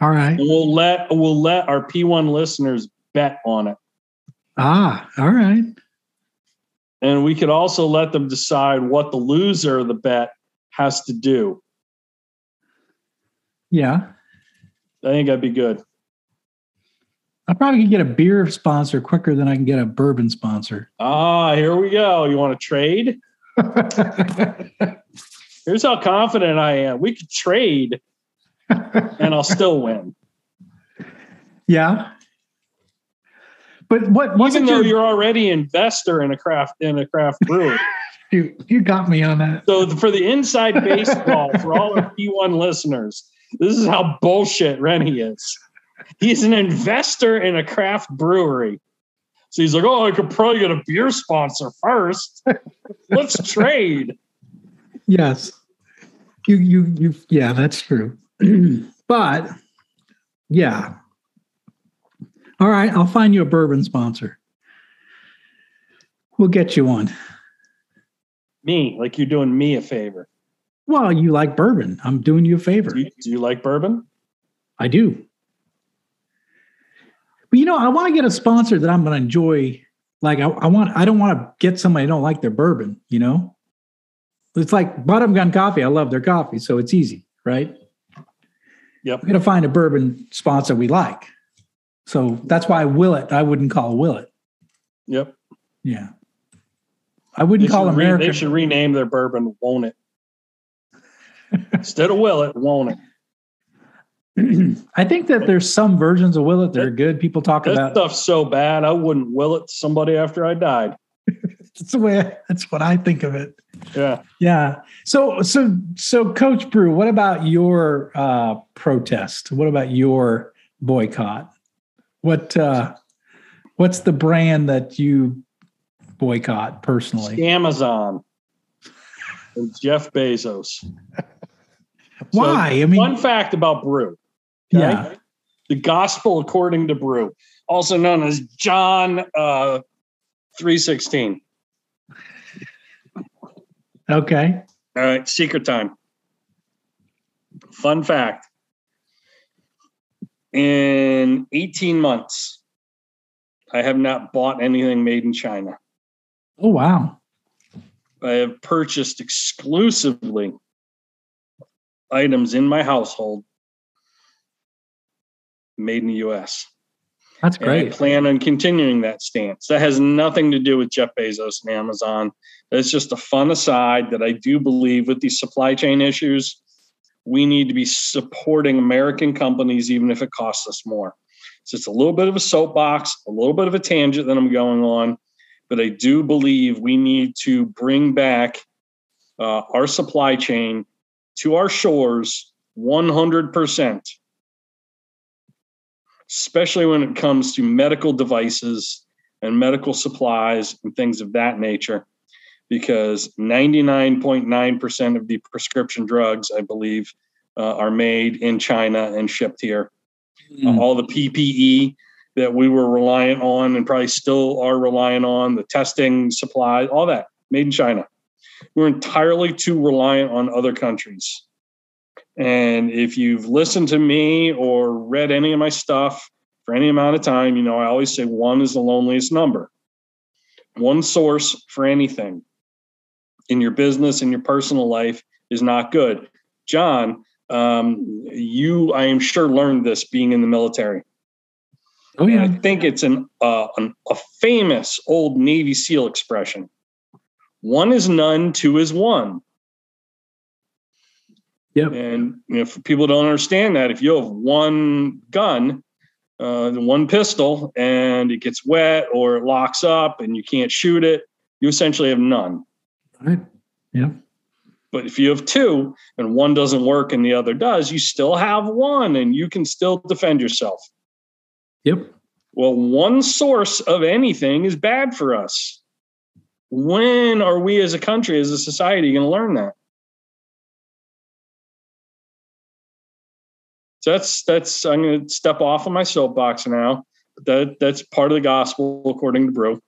[SPEAKER 5] All right.
[SPEAKER 4] And we'll let we'll let our P1 listeners bet on it.
[SPEAKER 5] Ah, all right.
[SPEAKER 4] And we could also let them decide what the loser of the bet has to do.
[SPEAKER 5] Yeah.
[SPEAKER 4] I think that'd be good.
[SPEAKER 5] I probably can get a beer sponsor quicker than I can get a bourbon sponsor.
[SPEAKER 4] Ah, here we go. You want to trade? Here's how confident I am. We could trade and I'll still win.
[SPEAKER 5] yeah. But what wasn't
[SPEAKER 4] Even though
[SPEAKER 5] your,
[SPEAKER 4] you're already an investor in a craft in a craft brewery.
[SPEAKER 5] you you got me on that.
[SPEAKER 4] So for the inside baseball for all our P1 listeners, this is how bullshit Rennie is. He's an investor in a craft brewery. So he's like, oh, I could probably get a beer sponsor first. Let's trade.
[SPEAKER 5] Yes. You you you yeah, that's true. but yeah. All right, I'll find you a bourbon sponsor. We'll get you one.
[SPEAKER 4] Me, like you're doing me a favor.
[SPEAKER 5] Well, you like bourbon. I'm doing you a favor.
[SPEAKER 4] Do you, do you like bourbon?
[SPEAKER 5] I do. But you know, I want to get a sponsor that I'm going to enjoy. Like, I, I want, I don't want to get somebody I don't like their bourbon. You know, it's like Bottom Gun Coffee. I love their coffee, so it's easy, right?
[SPEAKER 4] Yep.
[SPEAKER 5] We're going to find a bourbon sponsor we like. So that's why Willet. I wouldn't call Willet.
[SPEAKER 4] Yep.
[SPEAKER 5] Yeah, I wouldn't call
[SPEAKER 4] should, re- they should rename their bourbon Won't It. Instead of Will It, Won't It.
[SPEAKER 5] I think that there's some versions of will it that are good. People talk
[SPEAKER 4] That
[SPEAKER 5] about.
[SPEAKER 4] stuff's so bad, I wouldn't will it to somebody after I died.
[SPEAKER 5] That's the way. I, that's what I think of it.
[SPEAKER 4] Yeah.
[SPEAKER 5] Yeah. So so so Coach Bru, what about your uh protest? What about your boycott? What uh what's the brand that you boycott personally?
[SPEAKER 4] Amazon and Jeff Bezos.
[SPEAKER 5] Why? I mean
[SPEAKER 4] Fun fact about Bru. Okay?
[SPEAKER 5] Yeah.
[SPEAKER 4] The Gospel according to Bru, also known as John uh, 316.
[SPEAKER 5] okay.
[SPEAKER 4] All right, secret time. Fun fact. In 18 months, I have not bought anything made in China.
[SPEAKER 5] Oh wow.
[SPEAKER 4] I have purchased exclusively items in my household made in the US.
[SPEAKER 5] That's
[SPEAKER 4] And I
[SPEAKER 5] great.
[SPEAKER 4] plan on continuing that stance. That has nothing to do with Jeff Bezos and Amazon. It's just a fun aside that I do believe with these supply chain issues, we need to be supporting American companies, even if it costs us more. So it's a little bit of a soapbox, a little bit of a tangent that I'm going on, but I do believe we need to bring back uh, our supply chain to our shores 100% especially when it comes to medical devices and medical supplies and things of that nature, because 99.9% of the prescription drugs, I believe, uh, are made in China and shipped here.
[SPEAKER 5] Mm.
[SPEAKER 4] Uh, all the PPE that we were reliant on and probably still are reliant on, the testing supply, all that made in China. We're entirely too reliant on other countries. And if you've listened to me or read any of my stuff for any amount of time, you know, I always say one is the loneliest number. One source for anything in your business, in your personal life is not good. John, um, you, I am sure, learned this being in the military.
[SPEAKER 5] Oh
[SPEAKER 4] And I think it's an, uh, an a famous old Navy SEAL expression. One is none, two is one.
[SPEAKER 5] Yep.
[SPEAKER 4] And you know, if people don't understand that, if you have one gun, uh, one pistol, and it gets wet or it locks up and you can't shoot it, you essentially have none.
[SPEAKER 5] Right. Yeah.
[SPEAKER 4] But if you have two and one doesn't work and the other does, you still have one and you can still defend yourself.
[SPEAKER 5] Yep.
[SPEAKER 4] Well, one source of anything is bad for us. When are we as a country, as a society, going to learn that? So that's that's I'm going to step off of my soapbox now. That that's part of the gospel according to Bru.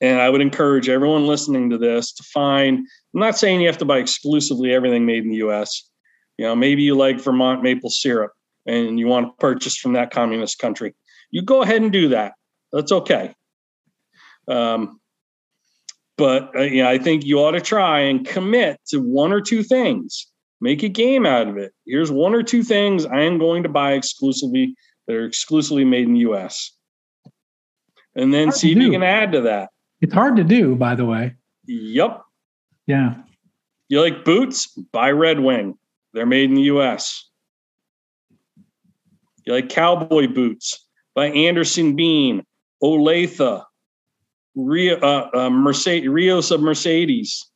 [SPEAKER 4] And I would encourage everyone listening to this to find. I'm not saying you have to buy exclusively everything made in the U.S. You know, maybe you like Vermont maple syrup and you want to purchase from that communist country. You go ahead and do that. That's okay. Um, but uh, yeah, I think you ought to try and commit to one or two things. Make a game out of it. Here's one or two things I am going to buy exclusively that are exclusively made in the U.S. And then see if you can add to that.
[SPEAKER 5] It's hard to do, by the way.
[SPEAKER 4] Yep.
[SPEAKER 5] Yeah.
[SPEAKER 4] You like boots? Buy Red Wing. They're made in the U.S. You like cowboy boots? Buy Anderson Bean, Olathe, Rio, uh, uh, Mercedes, Rios of Mercedes,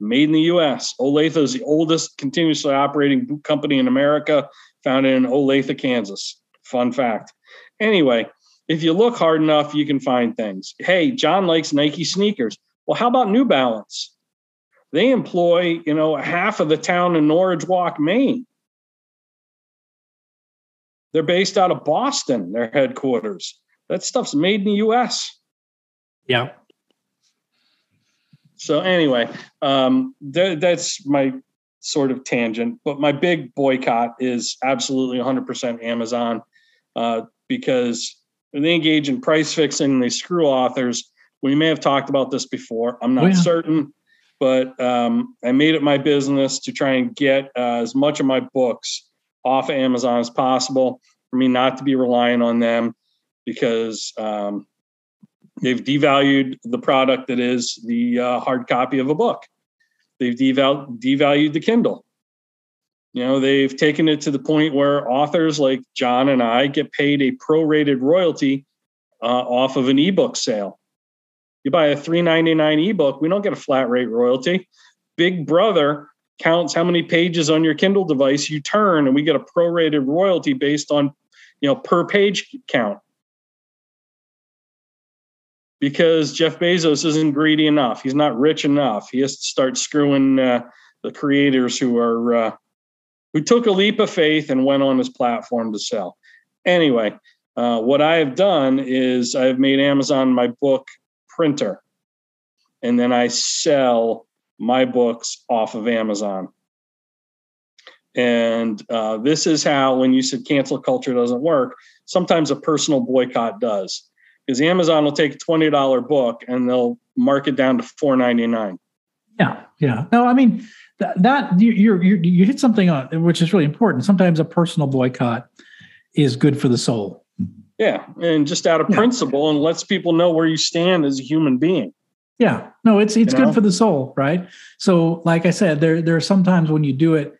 [SPEAKER 4] made in the U.S. Olathe is the oldest continuously operating boot company in America, founded in Olathe, Kansas. Fun fact. Anyway, if you look hard enough, you can find things. Hey, John likes Nike sneakers. Well, how about New Balance? They employ, you know, half of the town in Norridgewock, Maine. They're based out of Boston, their headquarters. That stuff's made in the US.
[SPEAKER 5] Yeah.
[SPEAKER 4] So anyway, um, th- that's my sort of tangent. But my big boycott is absolutely 100% Amazon uh, because they engage in price fixing. They screw authors. We may have talked about this before. I'm not
[SPEAKER 5] Oh, yeah.
[SPEAKER 4] certain, but um, I made it my business to try and get uh, as much of my books off of Amazon as possible. For me, not to be relying on them because um, they've devalued the product that is the uh, hard copy of a book. They've deval- devalued the Kindle. You know, they've taken it to the point where authors like John and I get paid a prorated royalty uh, off of an ebook sale. You buy a $3.99 ebook, we don't get a flat rate royalty. Big Brother counts how many pages on your Kindle device you turn, and we get a prorated royalty based on, you know, per page count because Jeff Bezos isn't greedy enough. He's not rich enough. He has to start screwing uh, the creators who are uh, who took a leap of faith and went on his platform to sell. Anyway, uh, what I have done is I've made Amazon my book printer, and then I sell my books off of Amazon. And uh, this is how, when you said cancel culture doesn't work, sometimes a personal boycott does. Because Amazon will take a $20 book and they'll mark it down to $4.99.
[SPEAKER 5] Yeah, yeah. No, I mean that, that you you you hit something on which is really important. Sometimes a personal boycott is good for the soul.
[SPEAKER 4] Yeah, and just out of yeah. principle, and lets people know where you stand as a human being.
[SPEAKER 5] Yeah, no, it's it's you good know? for the soul, right? So, like I said, there there are sometimes when you do it,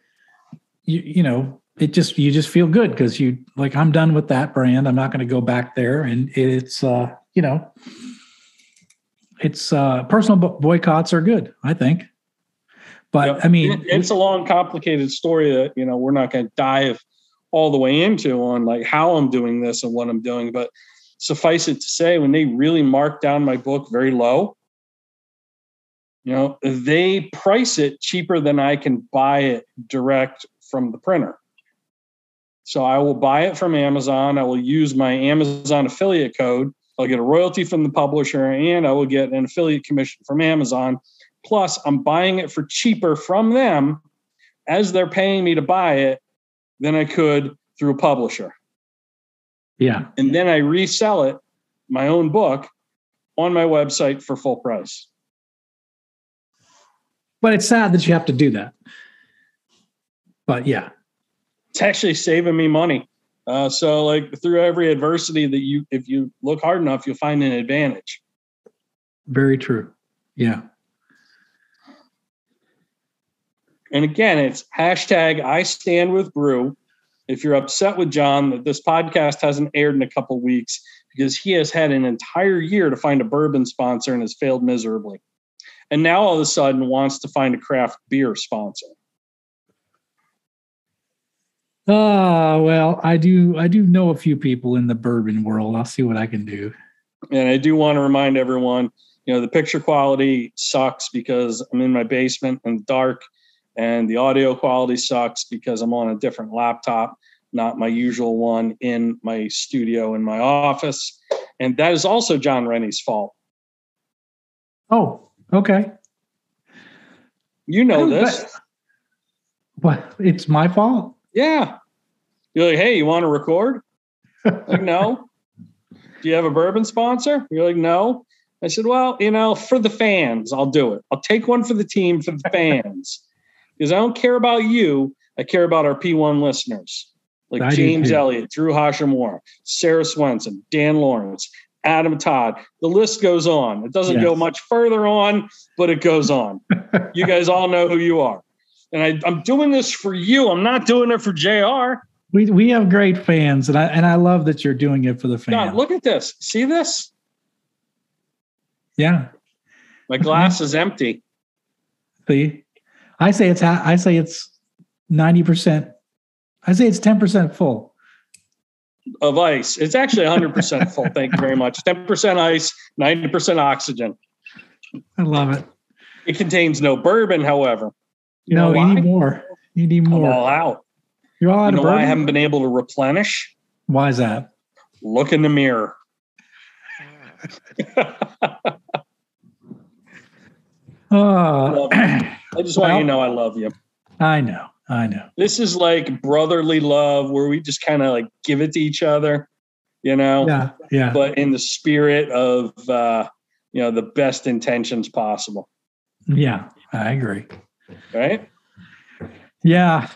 [SPEAKER 5] you you know, it just you just feel good because you like I'm done with that brand. I'm not going to go back there, and it's uh, you know, it's uh, personal boycotts are good, I think. But. I mean,
[SPEAKER 4] it's a long, complicated story that you know we're not going to dive all the way into on like how I'm doing this and what I'm doing. But suffice it to say, when they really mark down my book very low, you know, they price it cheaper than I can buy it direct from the printer. So I will buy it from Amazon. I will use my Amazon affiliate code. I'll get a royalty from the publisher and I will get an affiliate commission from Amazon. Plus, I'm buying it for cheaper from them as they're paying me to buy it than I could through a publisher.
[SPEAKER 5] Yeah.
[SPEAKER 4] And then I resell it, my own book, on my website for full price.
[SPEAKER 5] But it's sad that you have to do that. But yeah.
[SPEAKER 4] It's actually saving me money. Uh, so, like through every adversity that you, if you look hard enough, you'll find an advantage.
[SPEAKER 5] Very true. Yeah.
[SPEAKER 4] And again, it's hashtag I stand with Bru. If you're upset with John that this podcast hasn't aired in a couple weeks because he has had an entire year to find a bourbon sponsor and has failed miserably. And now all of a sudden wants to find a craft beer sponsor.
[SPEAKER 5] Ah, uh, well, I do I do know a few people in the bourbon world. I'll see what I can do.
[SPEAKER 4] And I do want to remind everyone, you know, the picture quality sucks because I'm in my basement and dark and the audio quality sucks because I'm on a different laptop, not my usual one in my studio in my office. And that is also Jon Rennie's fault.
[SPEAKER 5] Oh, okay.
[SPEAKER 4] You know this.
[SPEAKER 5] What? It's my fault?
[SPEAKER 4] Yeah. You're like, hey, you want to record? like, no. Do you have a bourbon sponsor? You're like, no. I said, well, you know, for the fans, I'll do it. I'll take one for the team for the fans because I don't care about you. I care about our P1 listeners like I James Elliott, Drew Hashimura, Sarah Swenson, Dan Lawrence, Adam Todd. The list goes on. It doesn't yes. go much further on, but it goes on. you guys all know who you are. And I, am doing this for you. I'm not doing it for JR.
[SPEAKER 5] We, we have great fans, and I and I love that you're doing it for the fans.
[SPEAKER 4] God, look at this. See this?
[SPEAKER 5] Yeah.
[SPEAKER 4] My glass is empty.
[SPEAKER 5] See? I say it's I say it's ninety percent. I say it's ten percent full
[SPEAKER 4] of ice. It's actually hundred percent full. Thank you very much. Ten percent ice, ninety percent oxygen.
[SPEAKER 5] I love it.
[SPEAKER 4] It contains no bourbon, however.
[SPEAKER 5] You no, you need more. You need more.
[SPEAKER 4] I'm all out.
[SPEAKER 5] You're all out
[SPEAKER 4] you
[SPEAKER 5] know
[SPEAKER 4] why I haven't been able to replenish?
[SPEAKER 5] Why is that?
[SPEAKER 4] Look in the mirror.
[SPEAKER 5] oh.
[SPEAKER 4] I just well, want you to know I love you.
[SPEAKER 5] I know. I know.
[SPEAKER 4] This is like brotherly love where we just kind of like give it to each other, you know?
[SPEAKER 5] Yeah. Yeah.
[SPEAKER 4] But in the spirit of, uh, you know, the best intentions possible.
[SPEAKER 5] Yeah. I agree.
[SPEAKER 4] Right.
[SPEAKER 5] Yeah.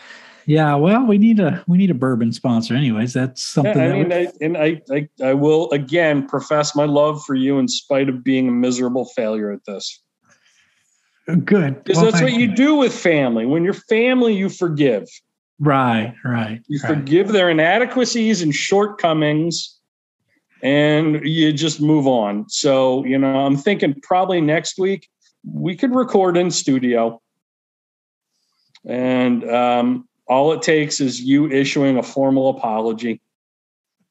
[SPEAKER 5] Yeah, well, we need a we need a bourbon sponsor, anyways. That's something. Yeah, I
[SPEAKER 4] mean, I, and I, I I will again profess my love for you in spite of being a miserable failure at this.
[SPEAKER 5] Good.
[SPEAKER 4] Because well, that's what you, you do with family. When you're family, you forgive.
[SPEAKER 5] Right, right.
[SPEAKER 4] You
[SPEAKER 5] right.
[SPEAKER 4] forgive their inadequacies and shortcomings and you just move on. So, you know, I'm thinking probably next week we could record in studio. And um, all it takes is you issuing a formal apology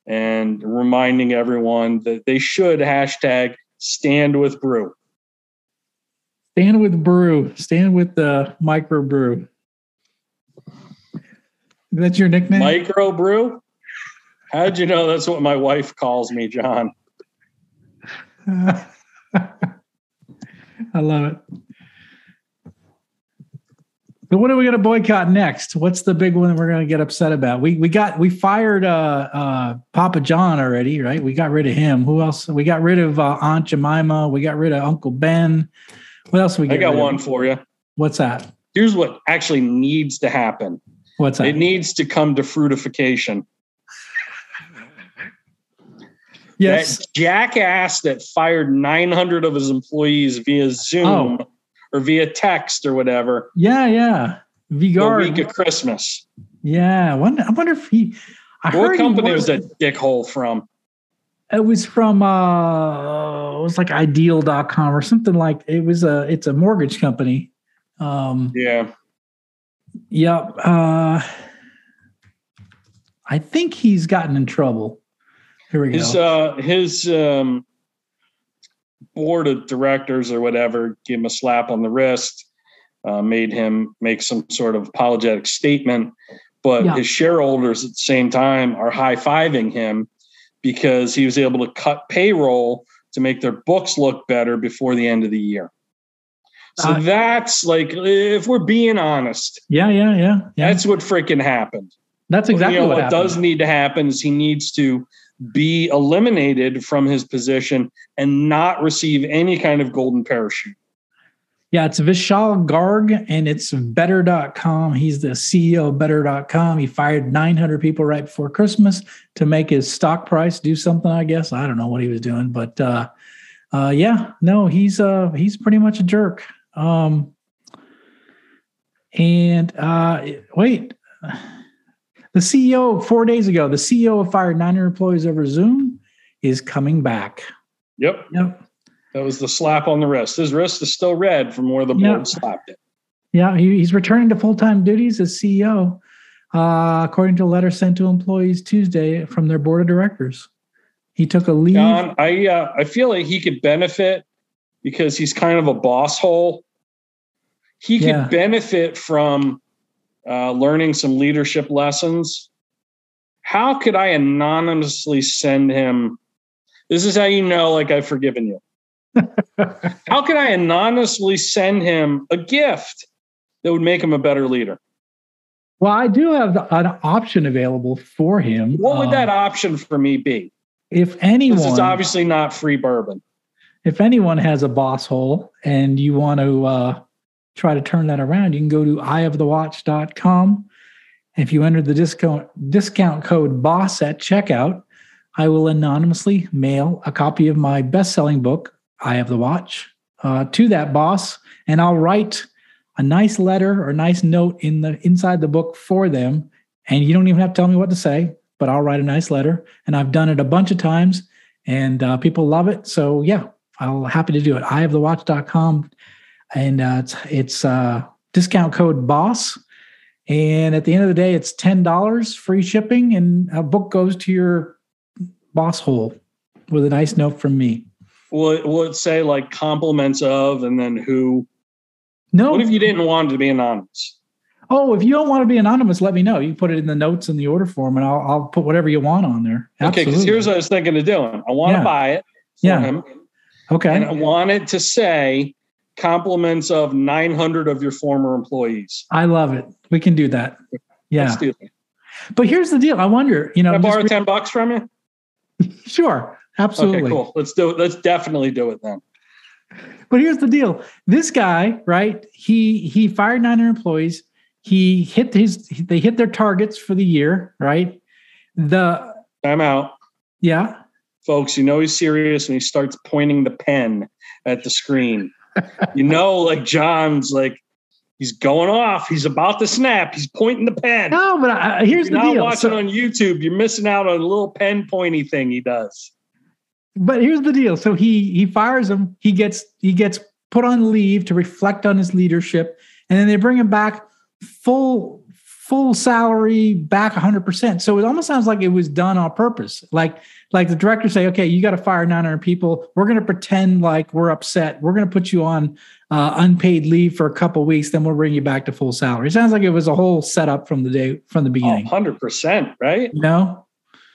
[SPEAKER 4] and reminding everyone that they should hashtag stand with Bru.
[SPEAKER 5] Stand with Bru. Stand with the micro brew. That's your nickname?
[SPEAKER 4] Micro brew? How'd you know that's what my wife calls me, John?
[SPEAKER 5] I love it. But what are we going to boycott next? What's the big one that we're going to get upset about? We we got we fired uh, uh, Papa John already, right? We got rid of him. Who else? We got rid of uh, Aunt Jemima. We got rid of Uncle Ben. What else we?
[SPEAKER 4] I got
[SPEAKER 5] rid of?
[SPEAKER 4] one for you.
[SPEAKER 5] What's that?
[SPEAKER 4] Here's what actually needs to happen.
[SPEAKER 5] What's that?
[SPEAKER 4] It needs to come to fruitification.
[SPEAKER 5] yes.
[SPEAKER 4] That jackass that fired 900 of his employees via Zoom
[SPEAKER 5] Oh.
[SPEAKER 4] Or via text or whatever
[SPEAKER 5] Yeah, yeah.
[SPEAKER 4] the
[SPEAKER 5] Vigard.
[SPEAKER 4] week of Christmas.
[SPEAKER 5] Yeah. I wonder, I wonder if he. I
[SPEAKER 4] What
[SPEAKER 5] heard he
[SPEAKER 4] company was that dickhole from?
[SPEAKER 5] It was from uh it was like ideal.com or something like it was a it's a mortgage company. Um
[SPEAKER 4] Yeah.
[SPEAKER 5] yep. Uh I think he's gotten in trouble. Here we
[SPEAKER 4] His
[SPEAKER 5] go.
[SPEAKER 4] uh his um board of directors or whatever gave him a slap on the wrist, uh, made him make some sort of apologetic statement. But
[SPEAKER 5] Yeah.
[SPEAKER 4] his shareholders at the same time are high fiving him because he was able to cut payroll to make their books look better before the end of the year. So
[SPEAKER 5] Uh,
[SPEAKER 4] that's like, if we're being honest,
[SPEAKER 5] yeah, yeah, yeah. Yeah.
[SPEAKER 4] that's what freaking happened.
[SPEAKER 5] That's exactly
[SPEAKER 4] you know,
[SPEAKER 5] what,
[SPEAKER 4] what does need to happen is he needs to be eliminated from his position and not receive any kind of golden parachute.
[SPEAKER 5] Yeah, it's Vishal Garg and it's better.com. He's the CEO of better.com. He fired 900 people right before Christmas to make his stock price do something, I guess. I don't know what he was doing, but uh uh yeah, no, he's uh he's pretty much a jerk. Um and uh wait. The CEO 4 days ago, the CEO of fired 900 employees over Zoom is coming back.
[SPEAKER 4] Yep.
[SPEAKER 5] Yep.
[SPEAKER 4] That was the slap on the wrist. His wrist is still red from where the board slapped it.
[SPEAKER 5] Yeah, he, he's returning to full time duties as CEO, uh, according to a letter sent to employees Tuesday from their board of directors. He took a leave.
[SPEAKER 4] John, I uh, I feel like he could benefit because he's kind of a boss hole. He could
[SPEAKER 5] Yeah.
[SPEAKER 4] benefit from uh, learning some leadership lessons. How could I anonymously send him? This is how you know, like I've forgiven you. How could I anonymously send him a gift that would make him a better leader?
[SPEAKER 5] well, I do have an option available for him.
[SPEAKER 4] What would
[SPEAKER 5] Um,
[SPEAKER 4] that option for me be?
[SPEAKER 5] If anyone, This
[SPEAKER 4] is obviously not free bourbon.
[SPEAKER 5] if anyone has a boss hole and you want to uh, try to turn that around, you can go to ihavethewatch.com. If you enter the discount discount code BOSS at checkout, I will anonymously mail a copy of my best-selling book, I Have the Watch, uh, to that boss, and I'll write a nice letter or nice note in the inside the book for them. And you don't even have to tell me what to say, but I'll write a nice letter. And I've done it a bunch of times, and uh, people love it. So yeah, I'll happy to do it. Ihavethewatch.com, and uh, it's it's uh, discount code BOSS. And at the end of the day, it's ten dollars free shipping, and a book goes to your boss hole with a nice note from me.
[SPEAKER 4] Will it, will it say like compliments of and then who?
[SPEAKER 5] No,
[SPEAKER 4] What if you didn't want to be anonymous?
[SPEAKER 5] oh, if you don't want to be anonymous, let me know. You put it in the notes in the order form, and I'll I'll put whatever you want on there.
[SPEAKER 4] Okay, because here's what I was thinking of doing. I want to buy it
[SPEAKER 5] Yeah.
[SPEAKER 4] him,
[SPEAKER 5] okay.
[SPEAKER 4] and I want it to say compliments of 900 of your former employees.
[SPEAKER 5] I love it. We can do that. Yeah,
[SPEAKER 4] Let's do
[SPEAKER 5] but here's the deal. I wonder, you know,
[SPEAKER 4] Can I borrow
[SPEAKER 5] re-
[SPEAKER 4] 10 bucks from you?
[SPEAKER 5] sure, absolutely.
[SPEAKER 4] Okay, cool. Let's do it. Let's definitely do it then.
[SPEAKER 5] But here's the deal: this guy, right? He he fired 900 employees. He hit his. They hit their targets for the year, right? The
[SPEAKER 4] I'm out.
[SPEAKER 5] yeah,
[SPEAKER 4] Folks, you know he's serious when he starts pointing the pen at the screen. You know, like John's like, he's going off. He's about to snap. He's pointing the pen.
[SPEAKER 5] no, but uh, here's
[SPEAKER 4] you're
[SPEAKER 5] the
[SPEAKER 4] not
[SPEAKER 5] deal.
[SPEAKER 4] watching
[SPEAKER 5] So-
[SPEAKER 4] on YouTube, you're missing out on a little pen pointy thing he does.
[SPEAKER 5] but here's the deal. So he he fires him. He gets he gets put on leave to reflect on his leadership, and then they bring him back full full salary back 100%. So it almost sounds like it was done on purpose. Like like the director say, okay, you got to fire 900 people. We're going to pretend like we're upset. We're going to put you on uh, unpaid leave for a couple weeks. Then we'll bring you back to full salary. It sounds like it was a whole setup from the day from the
[SPEAKER 4] Oh,
[SPEAKER 5] beginning.
[SPEAKER 4] 100%, right?
[SPEAKER 5] You know?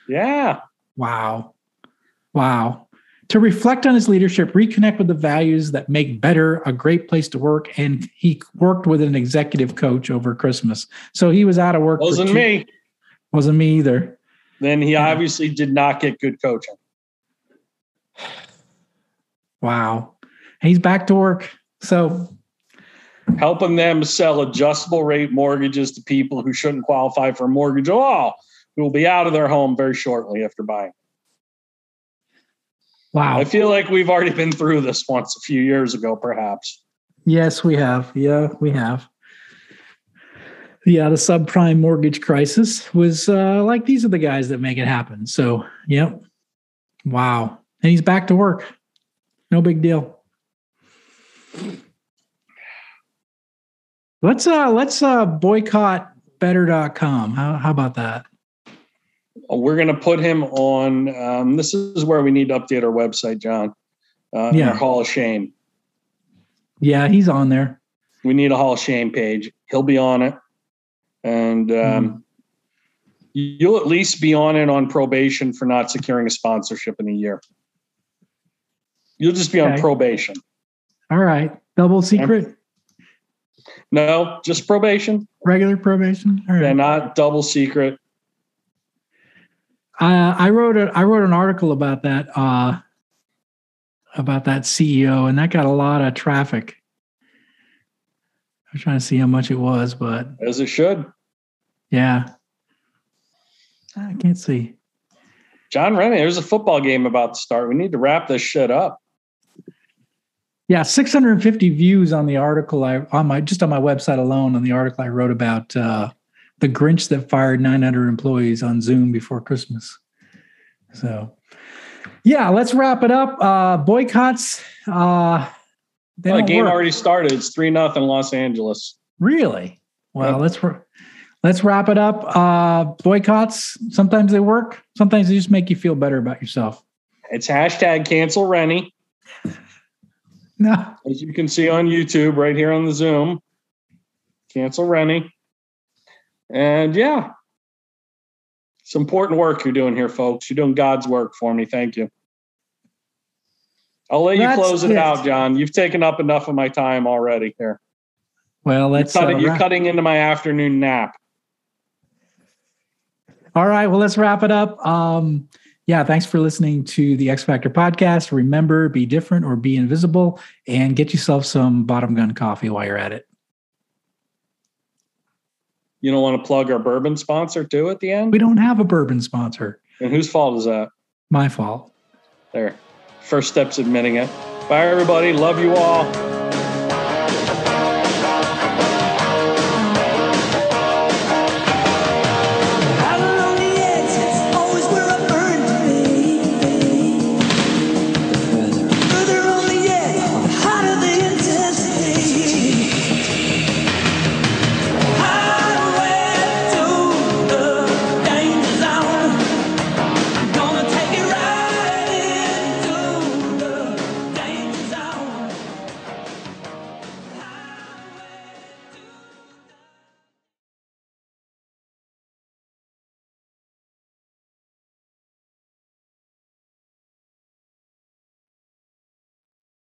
[SPEAKER 4] Yeah.
[SPEAKER 5] Wow. Wow. To reflect on his leadership, reconnect with the values that make better a great place to work. And he worked with an executive coach over Christmas. So he was out of work.
[SPEAKER 4] Wasn't me.
[SPEAKER 5] Wasn't me either.
[SPEAKER 4] Then he yeah. obviously did not get good coaching.
[SPEAKER 5] Wow. He's back to work. So
[SPEAKER 4] helping them sell adjustable rate mortgages to people who shouldn't qualify for a mortgage at all, who will be out of their home very shortly after buying.
[SPEAKER 5] Wow.
[SPEAKER 4] I feel like we've already been through this once a few years ago, perhaps.
[SPEAKER 5] Yes, we have. Yeah, we have. Yeah, the subprime mortgage crisis was uh, like these are the guys that make it happen. So, yep. Wow. And he's back to work. No big deal. Let's uh let's uh boycott better.com. How how about that?
[SPEAKER 4] We're going to put him on. Um, this is where we need to update our website, John. Uh, yeah. Our Hall of Shame.
[SPEAKER 5] Yeah, he's on there.
[SPEAKER 4] We need a Hall of Shame page. He'll be on it, and um, mm. you'll at least be on it on probation for not securing a sponsorship in a year. You'll just be okay. on probation.
[SPEAKER 5] All right, double secret.
[SPEAKER 4] No, just probation.
[SPEAKER 5] Regular probation.
[SPEAKER 4] All right. Yeah, not double secret.
[SPEAKER 5] Uh, I wrote a I wrote an article about that uh, about that CEO, and that got a lot of traffic. I'm trying to see how much it was, but
[SPEAKER 4] as it should.
[SPEAKER 5] Yeah, I can't see.
[SPEAKER 4] Jon Rennie, there's a football game about to start. We need to wrap this shit up.
[SPEAKER 5] Yeah, 650 views on the article I on my just on my website alone on the article I wrote about uh, the Grinch that fired 900 employees on Zoom before Christmas. So, yeah, let's wrap it up. Uh, boycotts. Uh,
[SPEAKER 4] well, the game work. already started. It's three nothing Los Angeles.
[SPEAKER 5] Really? Well, yep. let's let's wrap it up. Uh, boycotts. Sometimes they work. Sometimes they just make you feel better about yourself.
[SPEAKER 4] It's hashtag cancel Rennie.
[SPEAKER 5] No.
[SPEAKER 4] As you can see on YouTube, right here on the Zoom, cancel Rennie. And yeah, it's important work you're doing here, folks. You're doing God's work for me. Thank you. I'll let That's you close it, it, out, John. You've taken up enough of my time already here.
[SPEAKER 5] Well, let's.
[SPEAKER 4] You're, cutting, uh, you're cutting into my afternoon nap.
[SPEAKER 5] All right. Well, let's wrap it up. Um, yeah, thanks for listening to the X Factor podcast. Remember, be different or be invisible and get yourself some bottom gun coffee while you're at it
[SPEAKER 4] you don't want to plug our bourbon sponsor too at the end?
[SPEAKER 5] We don't have a bourbon sponsor.
[SPEAKER 4] And whose fault is that?
[SPEAKER 5] My fault.
[SPEAKER 4] There. First steps admitting it. Bye, everybody. Love you all.